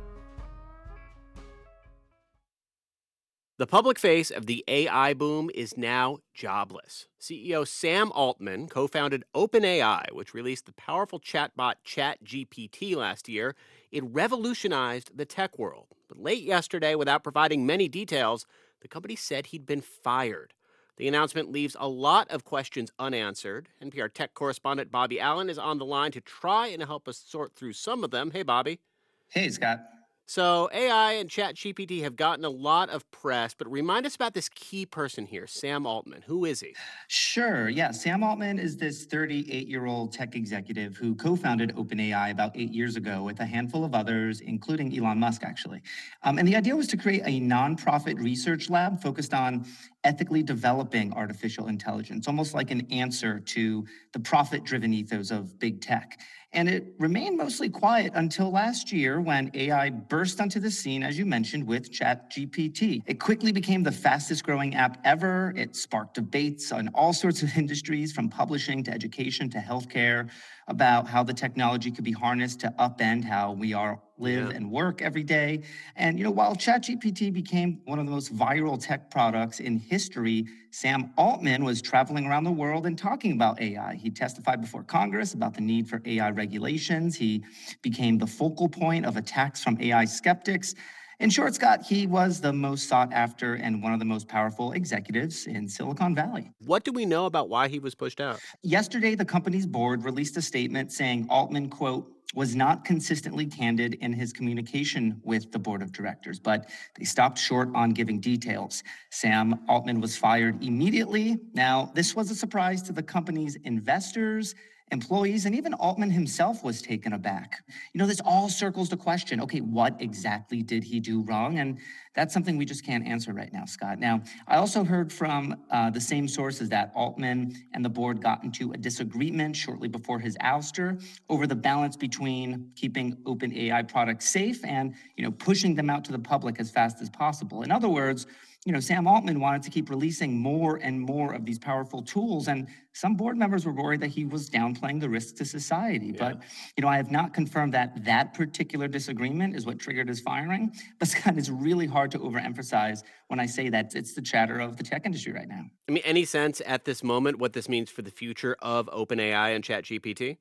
Speaker 1: The public face of the AI boom is now jobless. CEO Sam Altman co founded OpenAI, which released the powerful chatbot ChatGPT last year. It revolutionized the tech world. But late yesterday, without providing many details, the company said he'd been fired. The announcement leaves a lot of questions unanswered. NPR tech correspondent Bobby Allen is on the line to try and help us sort through some of them. Hey, Bobby.
Speaker 32: Hey, Scott.
Speaker 1: So, AI and ChatGPT have gotten a lot of press, but remind us about this key person here, Sam Altman. Who is he?
Speaker 32: Sure. Yeah. Sam Altman is this 38 year old tech executive who co founded OpenAI about eight years ago with a handful of others, including Elon Musk, actually. Um, and the idea was to create a nonprofit research lab focused on ethically developing artificial intelligence, almost like an answer to the profit driven ethos of big tech. And it remained mostly quiet until last year when AI burst onto the scene, as you mentioned, with ChatGPT. It quickly became the fastest growing app ever. It sparked debates on all sorts of [laughs] industries, from publishing to education to healthcare, about how the technology could be harnessed to upend how we are live yeah. and work every day. And you know, while ChatGPT became one of the most viral tech products in history, Sam Altman was traveling around the world and talking about AI. He testified before Congress about the need for AI regulations. He became the focal point of attacks from AI skeptics. In short, Scott, he was the most sought after and one of the most powerful executives in Silicon Valley.
Speaker 1: What do we know about why he was pushed out?
Speaker 32: Yesterday, the company's board released a statement saying Altman, quote, was not consistently candid in his communication with the board of directors, but they stopped short on giving details. Sam Altman was fired immediately. Now, this was a surprise to the company's investors employees, and even Altman himself was taken aback. You know, this all circles the question okay, what exactly did he do wrong? And that's something we just can't answer right now, Scott. Now, I also heard from uh, the same sources that Altman and the board got into a disagreement shortly before his ouster over the balance between keeping OpenAI products safe and, you know, pushing them out to the public as fast as possible. In other words, you know, Sam Altman wanted to keep releasing more and more of these powerful tools, and some board members were worried that he was downplaying the risks to society. Yeah. But, you know, I have not confirmed that that particular disagreement is what triggered his firing. But Scott, it's really hard to overemphasize when I say that it's the chatter of the tech industry right now.
Speaker 1: I mean, any sense at this moment what this means for the future of OpenAI and ChatGPT?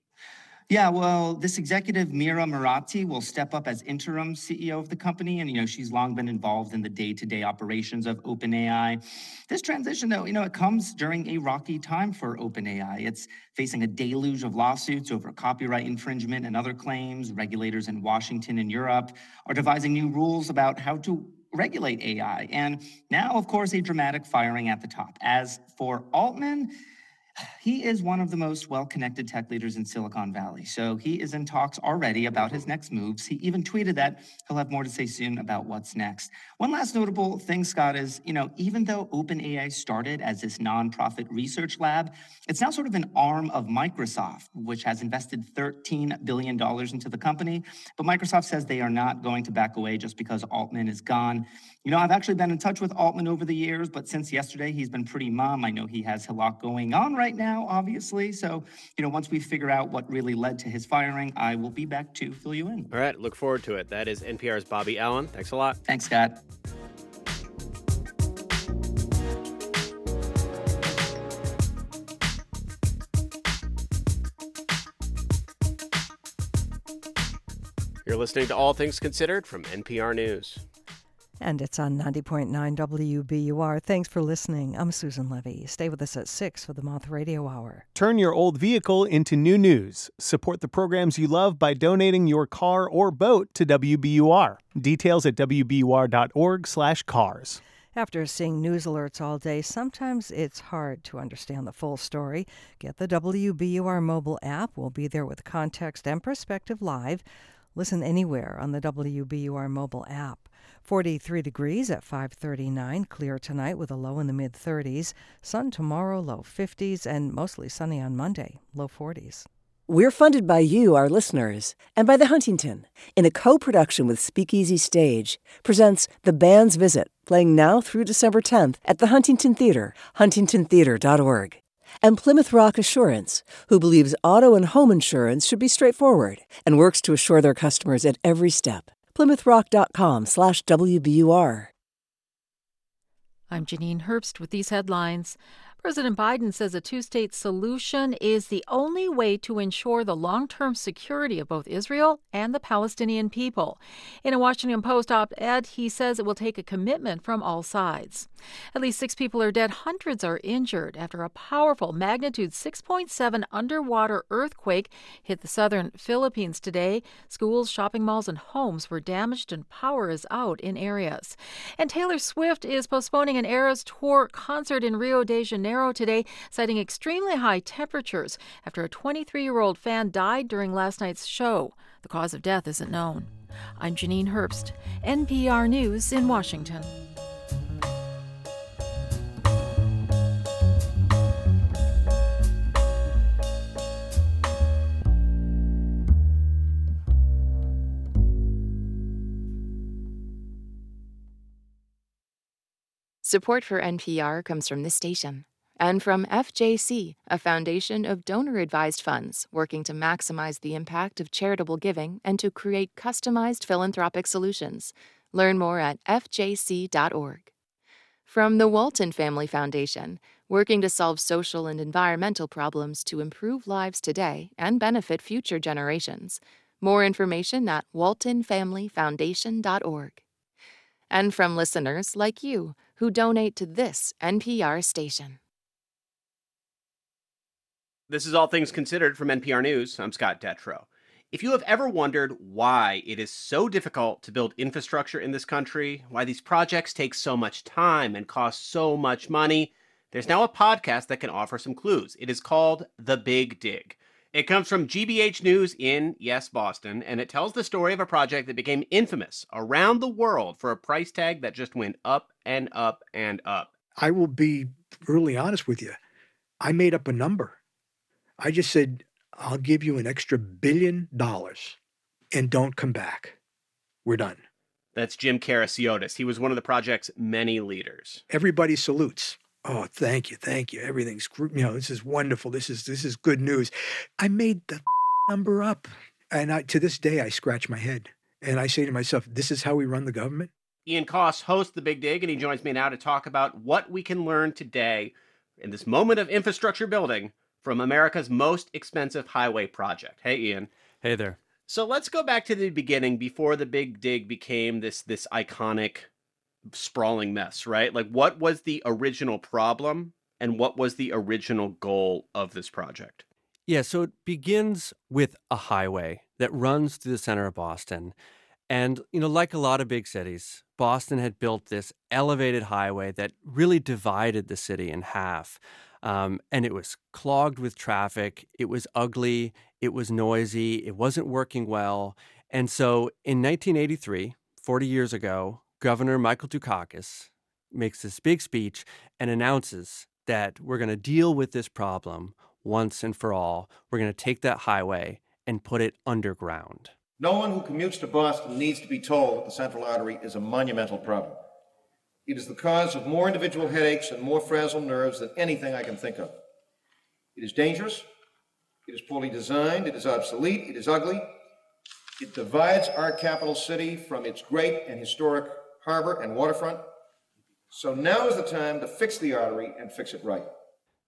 Speaker 32: Yeah, well, this executive, Mira Murati, will step up as interim CEO of the company. And, you know, she's long been involved in the day to day operations of OpenAI. This transition, though, you know, it comes during a rocky time for OpenAI. It's facing a deluge of lawsuits over copyright infringement and other claims. Regulators in Washington and Europe are devising new rules about how to regulate AI. And now, of course, a dramatic firing at the top. As for Altman, he is one of the most well connected tech leaders in Silicon Valley. So he is in talks already about his next moves. He even tweeted that he'll have more to say soon about what's next. One last notable thing, Scott, is you know, even though OpenAI started as this nonprofit research lab, it's now sort of an arm of Microsoft, which has invested $13 billion into the company. But Microsoft says they are not going to back away just because Altman is gone. You know, I've actually been in touch with Altman over the years, but since yesterday, he's been pretty mum. I know he has a lot going on right now, obviously. So, you know, once we figure out what really led to his firing, I will be back to fill you in.
Speaker 1: All right. Look forward to it. That is NPR's Bobby Allen. Thanks a lot.
Speaker 32: Thanks, Scott.
Speaker 1: You're listening to All Things Considered from NPR News.
Speaker 10: And it's on 90.9 WBUR. Thanks for listening. I'm Susan Levy. Stay with us at 6 for the Moth Radio Hour.
Speaker 33: Turn your old vehicle into new news. Support the programs you love by donating your car or boat to WBUR. Details at wbur.org/cars.
Speaker 10: After seeing news alerts all day, sometimes it's hard to understand the full story. Get the WBUR mobile app. We'll be there with context and perspective live. Listen anywhere on the WBUR mobile app. 43 degrees at 539, clear tonight with a low in the mid 30s. Sun tomorrow, low 50s, and mostly sunny on Monday, low 40s.
Speaker 34: We're funded by you, our listeners, and by the Huntington, in a co production with Speakeasy Stage, presents The Band's Visit, playing now through December 10th at the Huntington Theater, huntingtontheater.org. And Plymouth Rock Assurance, who believes auto and home insurance should be straightforward and works to assure their customers at every step. PlymouthRock.com slash WBUR.
Speaker 4: I'm Janine Herbst with these headlines. President Biden says a two state solution is the only way to ensure the long term security of both Israel and the Palestinian people. In a Washington Post op ed, he says it will take a commitment from all sides. At least six people are dead, hundreds are injured after a powerful magnitude 6.7 underwater earthquake hit the southern Philippines today. Schools, shopping malls, and homes were damaged, and power is out in areas. And Taylor Swift is postponing an Eras Tour concert in Rio de Janeiro today, citing extremely high temperatures after a 23 year old fan died during last night's show. The cause of death isn't known. I'm Janine Herbst, NPR News in Washington.
Speaker 20: Support for NPR comes from this station and from FJC, a foundation of donor advised funds working to maximize the impact of charitable giving and to create customized philanthropic solutions. Learn more at fjc.org. From the Walton Family Foundation, working to solve social and environmental problems to improve lives today and benefit future generations. More information at waltonfamilyfoundation.org. And from listeners like you who donate to this NPR station.
Speaker 1: This is All Things Considered from NPR News. I'm Scott Detrow. If you have ever wondered why it is so difficult to build infrastructure in this country, why these projects take so much time and cost so much money, there's now a podcast that can offer some clues. It is called The Big Dig. It comes from GBH News in, yes, Boston, and it tells the story of a project that became infamous around the world for a price tag that just went up and up and up.
Speaker 35: I will be really honest with you. I made up a number. I just said, I'll give you an extra billion dollars and don't come back. We're done.
Speaker 1: That's Jim Kerasiotes. He was one of the project's many leaders.
Speaker 35: Everybody salutes. Oh, thank you, thank you. Everything's you know, this is wonderful. This is this is good news. I made the [laughs] number up. And I, to this day I scratch my head and I say to myself, this is how we run the government?
Speaker 1: Ian Coss hosts The Big Dig, and he joins me now to talk about what we can learn today in this moment of infrastructure building from America's most expensive highway project. Hey, Ian.
Speaker 36: Hey there.
Speaker 1: So let's go back to the beginning before the Big Dig became this this iconic sprawling mess, right? Like what was the original problem and what was the original goal of this project?
Speaker 36: Yeah, so it begins with a highway that runs through the center of Boston. And, you know, like a lot of big cities, Boston had built this elevated highway that really divided the city in half. Um, and it was clogged with traffic. It was ugly. It was noisy. It wasn't working well. And so in 1983, 40 years ago, Governor Michael Dukakis makes this big speech and announces that we're going to deal with this problem once and for all. We're going to take that highway and put it underground.
Speaker 37: No one who commutes to Boston needs to be told that the central artery is a monumental problem. It is the cause of more individual headaches and more frazzled nerves than anything I can think of. It is dangerous. It is poorly designed. It is obsolete. It is ugly. It divides our capital city from its great and historic harbor and waterfront. So now is the time to fix the artery and fix it right.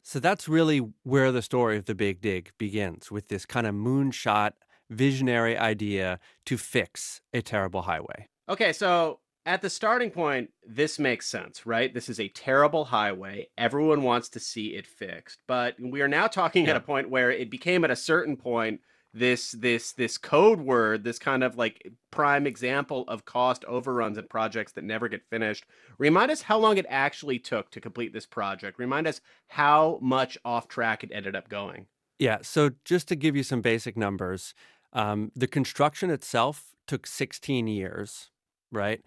Speaker 36: So that's really where the story of the Big Dig begins with this kind of moonshot, visionary idea to fix a terrible highway.
Speaker 1: Okay, so at the starting point, this makes sense, right? This is a terrible highway. Everyone wants to see it fixed. But we are now talking at a point where it became at a certain point this this this code word, this kind of like prime example of cost overruns and projects that never get finished. Remind us how long it actually took to complete this project. Remind us how much off track it ended up going.
Speaker 36: Yeah. So just to give you some basic numbers, um, the construction itself took 16 years, right?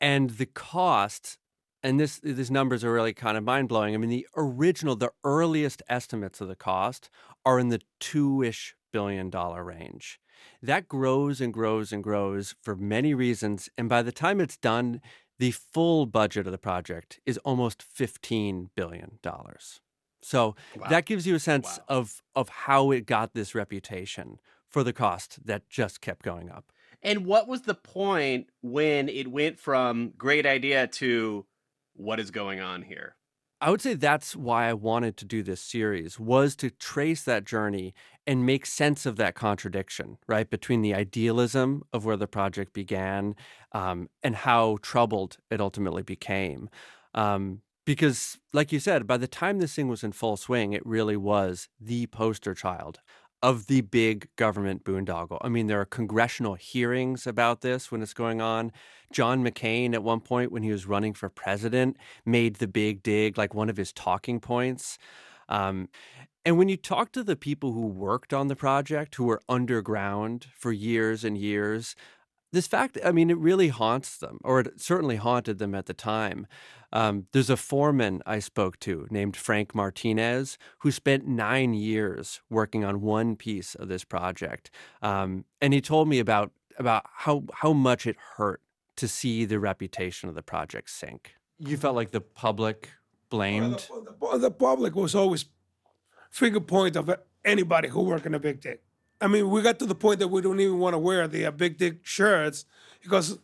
Speaker 36: And the cost, and this these numbers are really kind of mind blowing. I mean, the original, the earliest estimates of the cost are in the two ish billion dollar range. That grows and grows and grows for many reasons. And by the time it's done, the full budget of the project is almost $15 billion. So wow. that gives you a sense wow. of, of how it got this reputation for the cost that just kept going up.
Speaker 1: And what was the point when it went from great idea to what is going on here?
Speaker 36: I would say that's why I wanted to do this series was to trace that journey and make sense of that contradiction, right, between the idealism of where the project began um, and how troubled it ultimately became. Um, because, like you said, by the time this thing was in full swing, it really was the poster child of the big government boondoggle. I mean, there are congressional hearings about this when it's going on. John McCain, at one point when he was running for president, made the big dig like one of his talking points. Um, and when you talk to the people who worked on the project, who were underground for years and years, this fact, I mean, it really haunts them, or it certainly haunted them at the time. Um, there's a foreman I spoke to named Frank Martinez who spent nine years working on one piece of this project, um, and he told me about about how how much it hurt to see the reputation of the project sink. You felt like the public blamed.
Speaker 38: Well, the, the, the, public was always finger point of anybody who worked in a big dig. I mean, we got to the point that we don't even want to wear the uh, big dig shirts because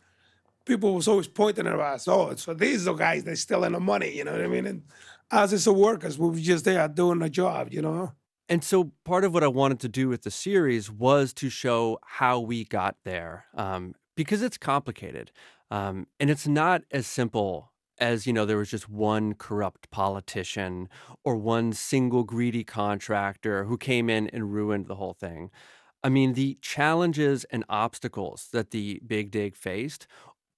Speaker 38: people was always pointing at us. Oh, so these are the guys that stealing the money. You know what I mean? And us as a workers, we were just there doing the job. You know.
Speaker 36: And so part of what I wanted to do with the series was to show how we got there, um, because it's complicated, um, and it's not as simple as you know there was just one corrupt politician or one single greedy contractor who came in and ruined the whole thing. I mean, the challenges and obstacles that the Big Dig faced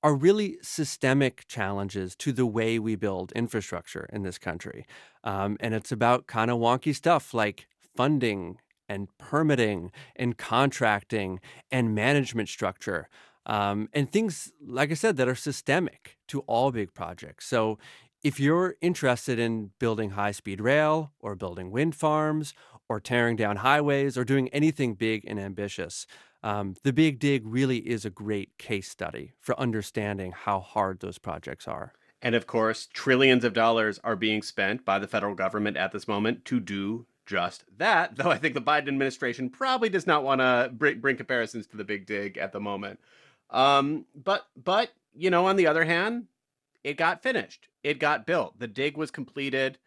Speaker 36: are really systemic challenges to the way we build infrastructure in this country. Um, and it's about kind of wonky stuff like funding and permitting and contracting and management structure. Um, and things, like I said, that are systemic to all big projects. So if you're interested in building high speed rail or building wind farms or tearing down highways or doing anything big and ambitious, um, the Big Dig really is a great case study for understanding how hard those projects are.
Speaker 1: And of course, trillions of dollars are being spent by the federal government at this moment to do just that. Though I think the Biden administration probably does not want to bring, bring, comparisons to the Big Dig at the moment. Um, but but you know, on the other hand, it got finished. It got built. The dig was completed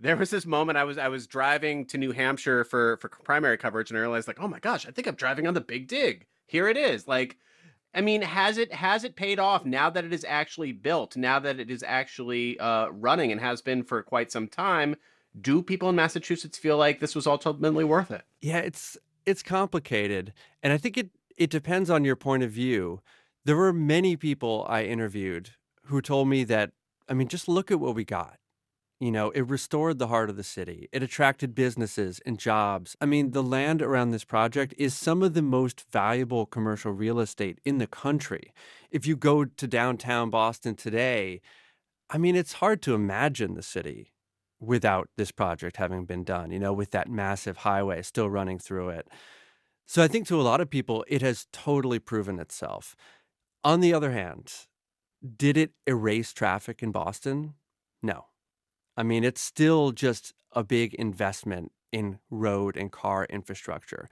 Speaker 1: there was this moment I was I was driving to New Hampshire for for primary coverage and I realized like, oh my gosh, I think I'm driving on the big dig. Here it is. Like, I mean, has it has it paid off now that it is actually built, now that it is actually uh, running and has been for quite some time? Do people in Massachusetts feel like this was ultimately worth it?
Speaker 36: Yeah, it's it's complicated, and I think it it depends on your point of view. There were many people I interviewed who told me that I mean, just look at what we got you know, it restored the heart of the city. It attracted businesses and jobs. I mean, the land around this project is some of the most valuable commercial real estate in the country. If you go to downtown Boston today, I mean, it's hard to imagine the city without this project having been done, you know, with that massive highway still running through it. So I think to a lot of people, it has totally proven itself. On the other hand, did it erase traffic in Boston? No. I mean, it's still just a big investment in road and car infrastructure.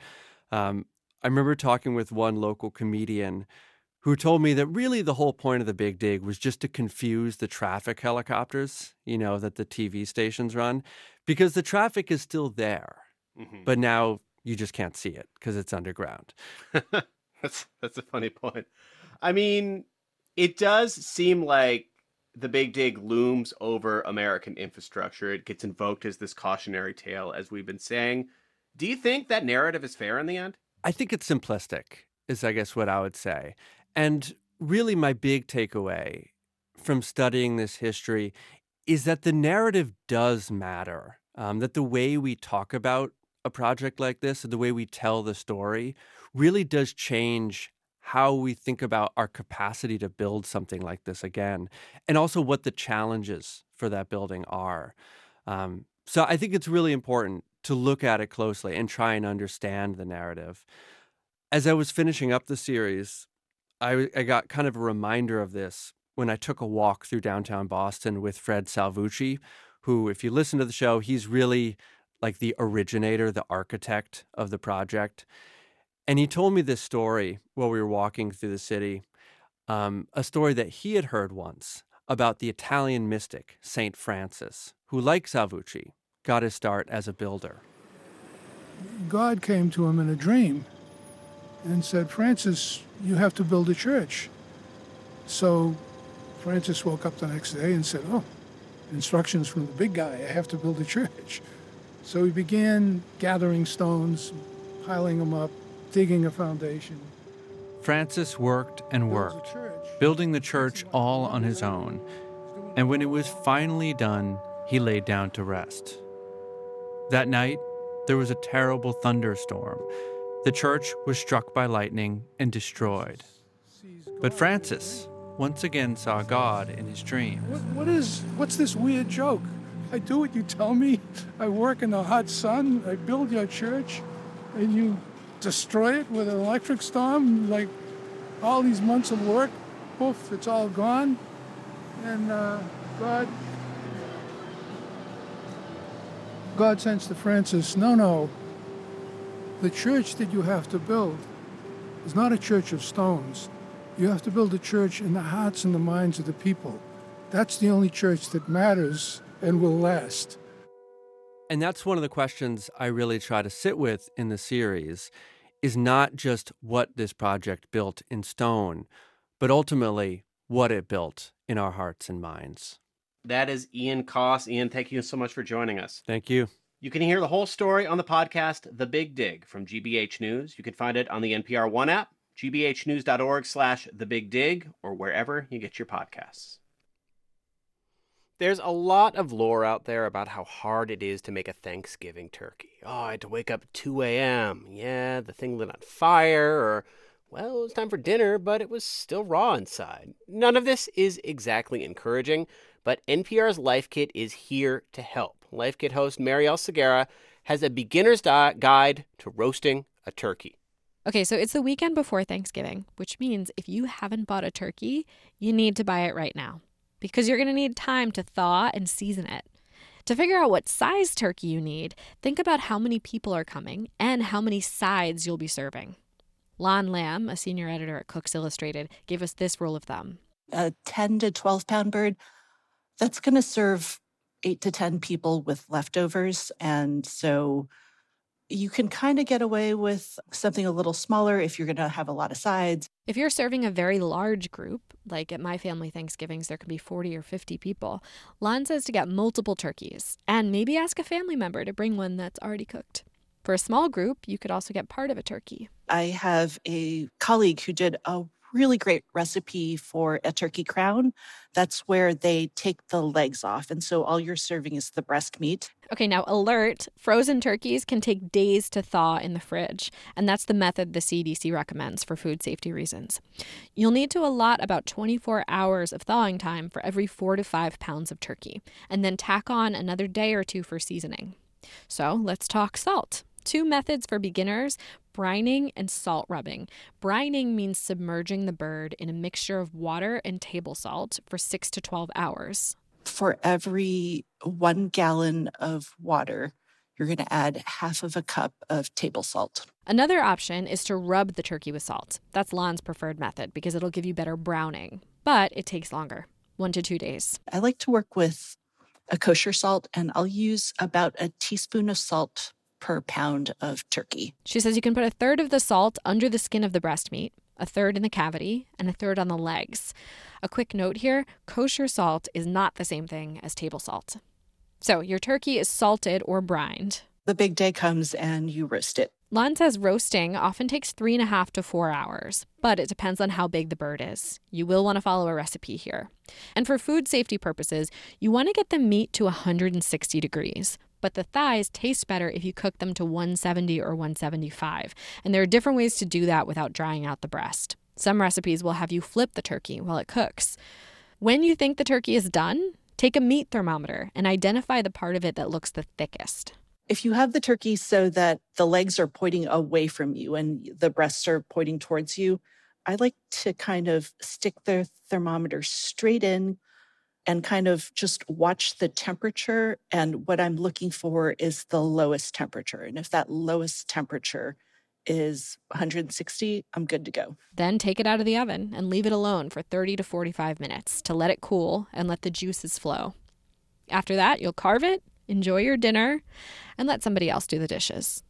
Speaker 36: Um, I remember talking with one local comedian who told me that really the whole point of the big dig was just to confuse the traffic helicopters, you know, that the TV stations run, because the traffic is still there. Mm-hmm. But now you just can't see it because it's underground. [laughs]
Speaker 1: that's that's a funny point. I mean, It does seem like the big dig looms over American infrastructure. It gets invoked as this cautionary tale, as we've been saying. Do you think that narrative is fair in the end?
Speaker 36: I think it's simplistic, is I guess what I would say. And really, my big takeaway from studying this history is that the narrative does matter. Um, that the way we talk about a project like this, and the way we tell the story, really does change how we think about our capacity to build something like this again, and also what the challenges for that building are. Um, so I think it's really important to look at it closely and try and understand the narrative. As I was finishing up the series, I, I got kind of a reminder of this when I took a walk through downtown Boston with Fred Salvucci, who, if you listen to the show, he's really like the originator, the architect of the project. And he told me this story while we were walking through the city, um, a story that he had heard once about the Italian mystic, St. Francis, who, like Salvucci, got his start as a builder.
Speaker 38: God came to him in a dream and said, Francis, you have to build a church. So Francis woke up the next day and said, Oh, instructions from the big guy, I have to build a church. So he began gathering stones, piling them up, digging a foundation.
Speaker 25: Francis worked and worked, building the church all on his own. And when it was finally done, he laid down to rest. That night, there was a terrible thunderstorm. The church was struck by lightning and destroyed. But Francis once again saw God in his dream.
Speaker 38: What, what is, what's this weird joke? I do what you tell me. I work in the hot sun. I build your church, and you destroy it with an electric storm. Like all these months of work, poof, it's all gone. And uh, God, God sends to Francis, no, no. The church that you have to build is not a church of stones. You have to build a church in the hearts and the minds of the people. That's the only church that matters and will last.
Speaker 36: And that's one of the questions I really try to sit with in the series is not just what this project built in stone, but ultimately what it built in our hearts and minds.
Speaker 1: That is Ian Coss. Ian, thank you so much for joining us.
Speaker 36: Thank you.
Speaker 1: You can hear the whole story on the podcast The Big Dig from GBH News. You can find it on the NPR One app, gbhnews.org slash The Big Dig, or wherever you get your podcasts. There's a lot of lore out there about how hard it is to make a Thanksgiving turkey. Oh, I had to wake up at 2 a.m. Yeah, the thing lit on fire, or, well, it was time for dinner, but it was still raw inside. None of this is exactly encouraging, but NPR's Life Kit is here to help. Life Kit host Marielle Segarra has a beginner's di- guide to roasting a turkey.
Speaker 39: Okay, so it's the weekend before Thanksgiving, which means if you haven't bought a turkey, you need to buy it right now because you're going to need time to thaw and season it. To figure out what size turkey you need, think about how many people are coming and how many sides you'll be serving. Lan Lam, a senior editor at Cooks Illustrated, gave us this rule of thumb.
Speaker 40: A 10 to 12 pound bird, that's going to serve eight to 10 people with leftovers. And so you can kind of get away with something a little smaller if you're going to have a lot of sides.
Speaker 39: If you're serving a very large group, like at my family Thanksgivings, there can be 40 or 50 people, Lan says to get multiple turkeys and maybe ask a family member to bring one that's already cooked. For a small group, you could also get part of a turkey.
Speaker 40: I have a colleague who did a really great recipe for a turkey crown. That's where they take the legs off. And so all you're serving is the breast meat.
Speaker 39: Okay, now alert frozen turkeys can take days to thaw in the fridge. And that's the method the CDC recommends for food safety reasons. You'll need to allot about 24 hours of thawing time for every four to five pounds of turkey, and then tack on another day or two for seasoning. So let's talk salt. Two methods for beginners brining and salt rubbing. Brining means submerging the bird in a mixture of water and table salt for 6 to 12 hours.
Speaker 40: For every one gallon of water, you're going to add half of a cup of table salt.
Speaker 39: Another option is to rub the turkey with salt. That's Lan's preferred method because it'll give you better browning, but it takes longer one to two days.
Speaker 40: I like to work with a kosher salt, and I'll use about a teaspoon of salt per pound of turkey.
Speaker 39: She says you can put a third of the salt under the skin of the breast meat, a third in the cavity, and a third on the legs. A quick note here kosher salt is not the same thing as table salt. So your turkey is salted or brined.
Speaker 40: The big day comes and you roast it.
Speaker 39: Lan says roasting often takes three and a half to four hours, but it depends on how big the bird is. You will want to follow a recipe here. And for food safety purposes, you want to get the meat to 160 degrees. But the thighs taste better if you cook them to 170 or 175. And there are different ways to do that without drying out the breast. Some recipes will have you flip the turkey while it cooks. When you think the turkey is done, take a meat thermometer and identify the part of it that looks the thickest.
Speaker 40: If you have the turkey so that the legs are pointing away from you and the breasts are pointing towards you, I like to kind of stick the thermometer straight in and kind of just watch the temperature. And what I'm looking for is the lowest temperature. And if that lowest temperature is 160, I'm good to go.
Speaker 39: Then take it out of the oven and leave it alone for 30 to 45 minutes to let it cool and let the juices flow. After that, you'll carve it, enjoy your dinner, and let somebody else do the dishes.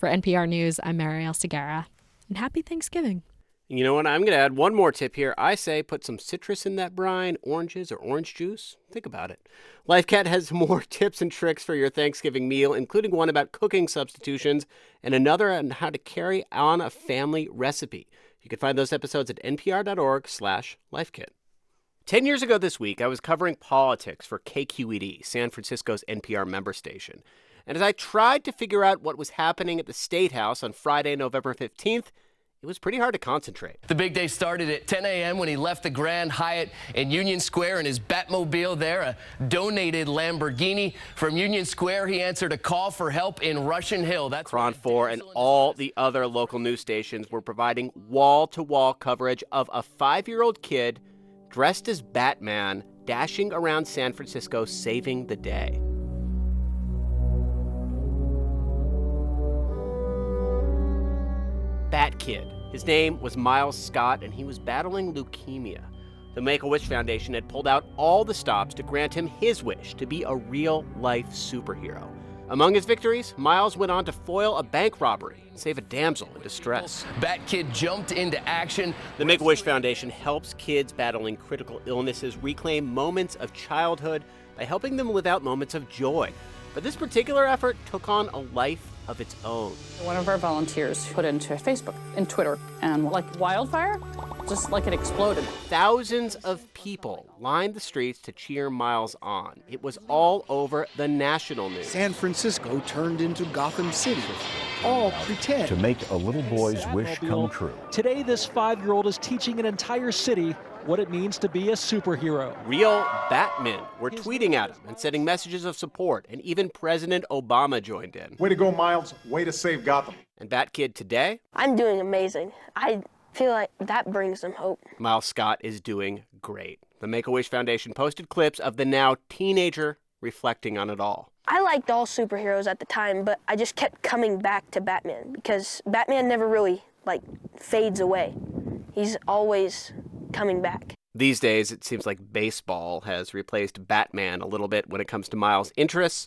Speaker 39: For NPR News, I'm Marielle Segarra, and happy Thanksgiving.
Speaker 1: You know what? I'm going to add one more tip here. I say put some citrus in that brine, oranges or orange juice. Think about it. Life Kit has [laughs] more tips and tricks for your Thanksgiving meal, including one about cooking substitutions and another on how to carry on a family recipe. You can find those episodes at npr.org/lifekit. 10 years ago this week, I was covering politics for KQED, San Francisco's NPR member station. And as I tried to figure out what was happening at the State House on Friday, November 15th, it was pretty hard to concentrate.
Speaker 41: The big day started at 10 a.m. when he left the Grand Hyatt in Union Square in his Batmobile there, a donated Lamborghini. From Union Square, he answered a call for help in Russian Hill. That's
Speaker 1: KRON 4 and all the other local news stations were providing wall to wall coverage of a five year old kid dressed as Batman dashing around San Francisco saving the day. Bat Kid. His name was Miles Scott, and he was battling leukemia. The Make a Wish Foundation had pulled out all the stops to grant him his wish to be a real life superhero. Among his victories, Miles went on to foil a bank robbery and save a damsel in distress.
Speaker 41: Bat Kid jumped into action.
Speaker 1: The Make a Wish Foundation helps kids battling critical illnesses reclaim moments of childhood by helping them live out moments of joy. But this particular effort took on a life of its own.
Speaker 42: One of our volunteers put into Facebook and Twitter, and like wildfire, just like it exploded.
Speaker 1: Thousands of people lined the streets to cheer Miles on. It was all over the national news.
Speaker 43: San Francisco turned into Gotham City. All pretend.
Speaker 44: To make a little boy's wish come true.
Speaker 45: Today, this five year old is teaching an entire city what it means to be a superhero.
Speaker 1: Real Batmen were tweeting at him and sending messages of support, and even President Obama joined in.
Speaker 46: Way to go, Miles. Way to save Gotham.
Speaker 1: And Batkid today?
Speaker 47: I'm doing amazing. I feel like that brings some hope.
Speaker 1: Miles Scott is doing great. The Make a Wish Foundation posted clips of the now teenager reflecting on it all.
Speaker 47: I liked all superheroes at the time, but I just kept coming back to Batman because Batman never really like fades away. He's always coming back.
Speaker 1: These days, it seems like baseball has replaced Batman a little bit when it comes to Miles' interests.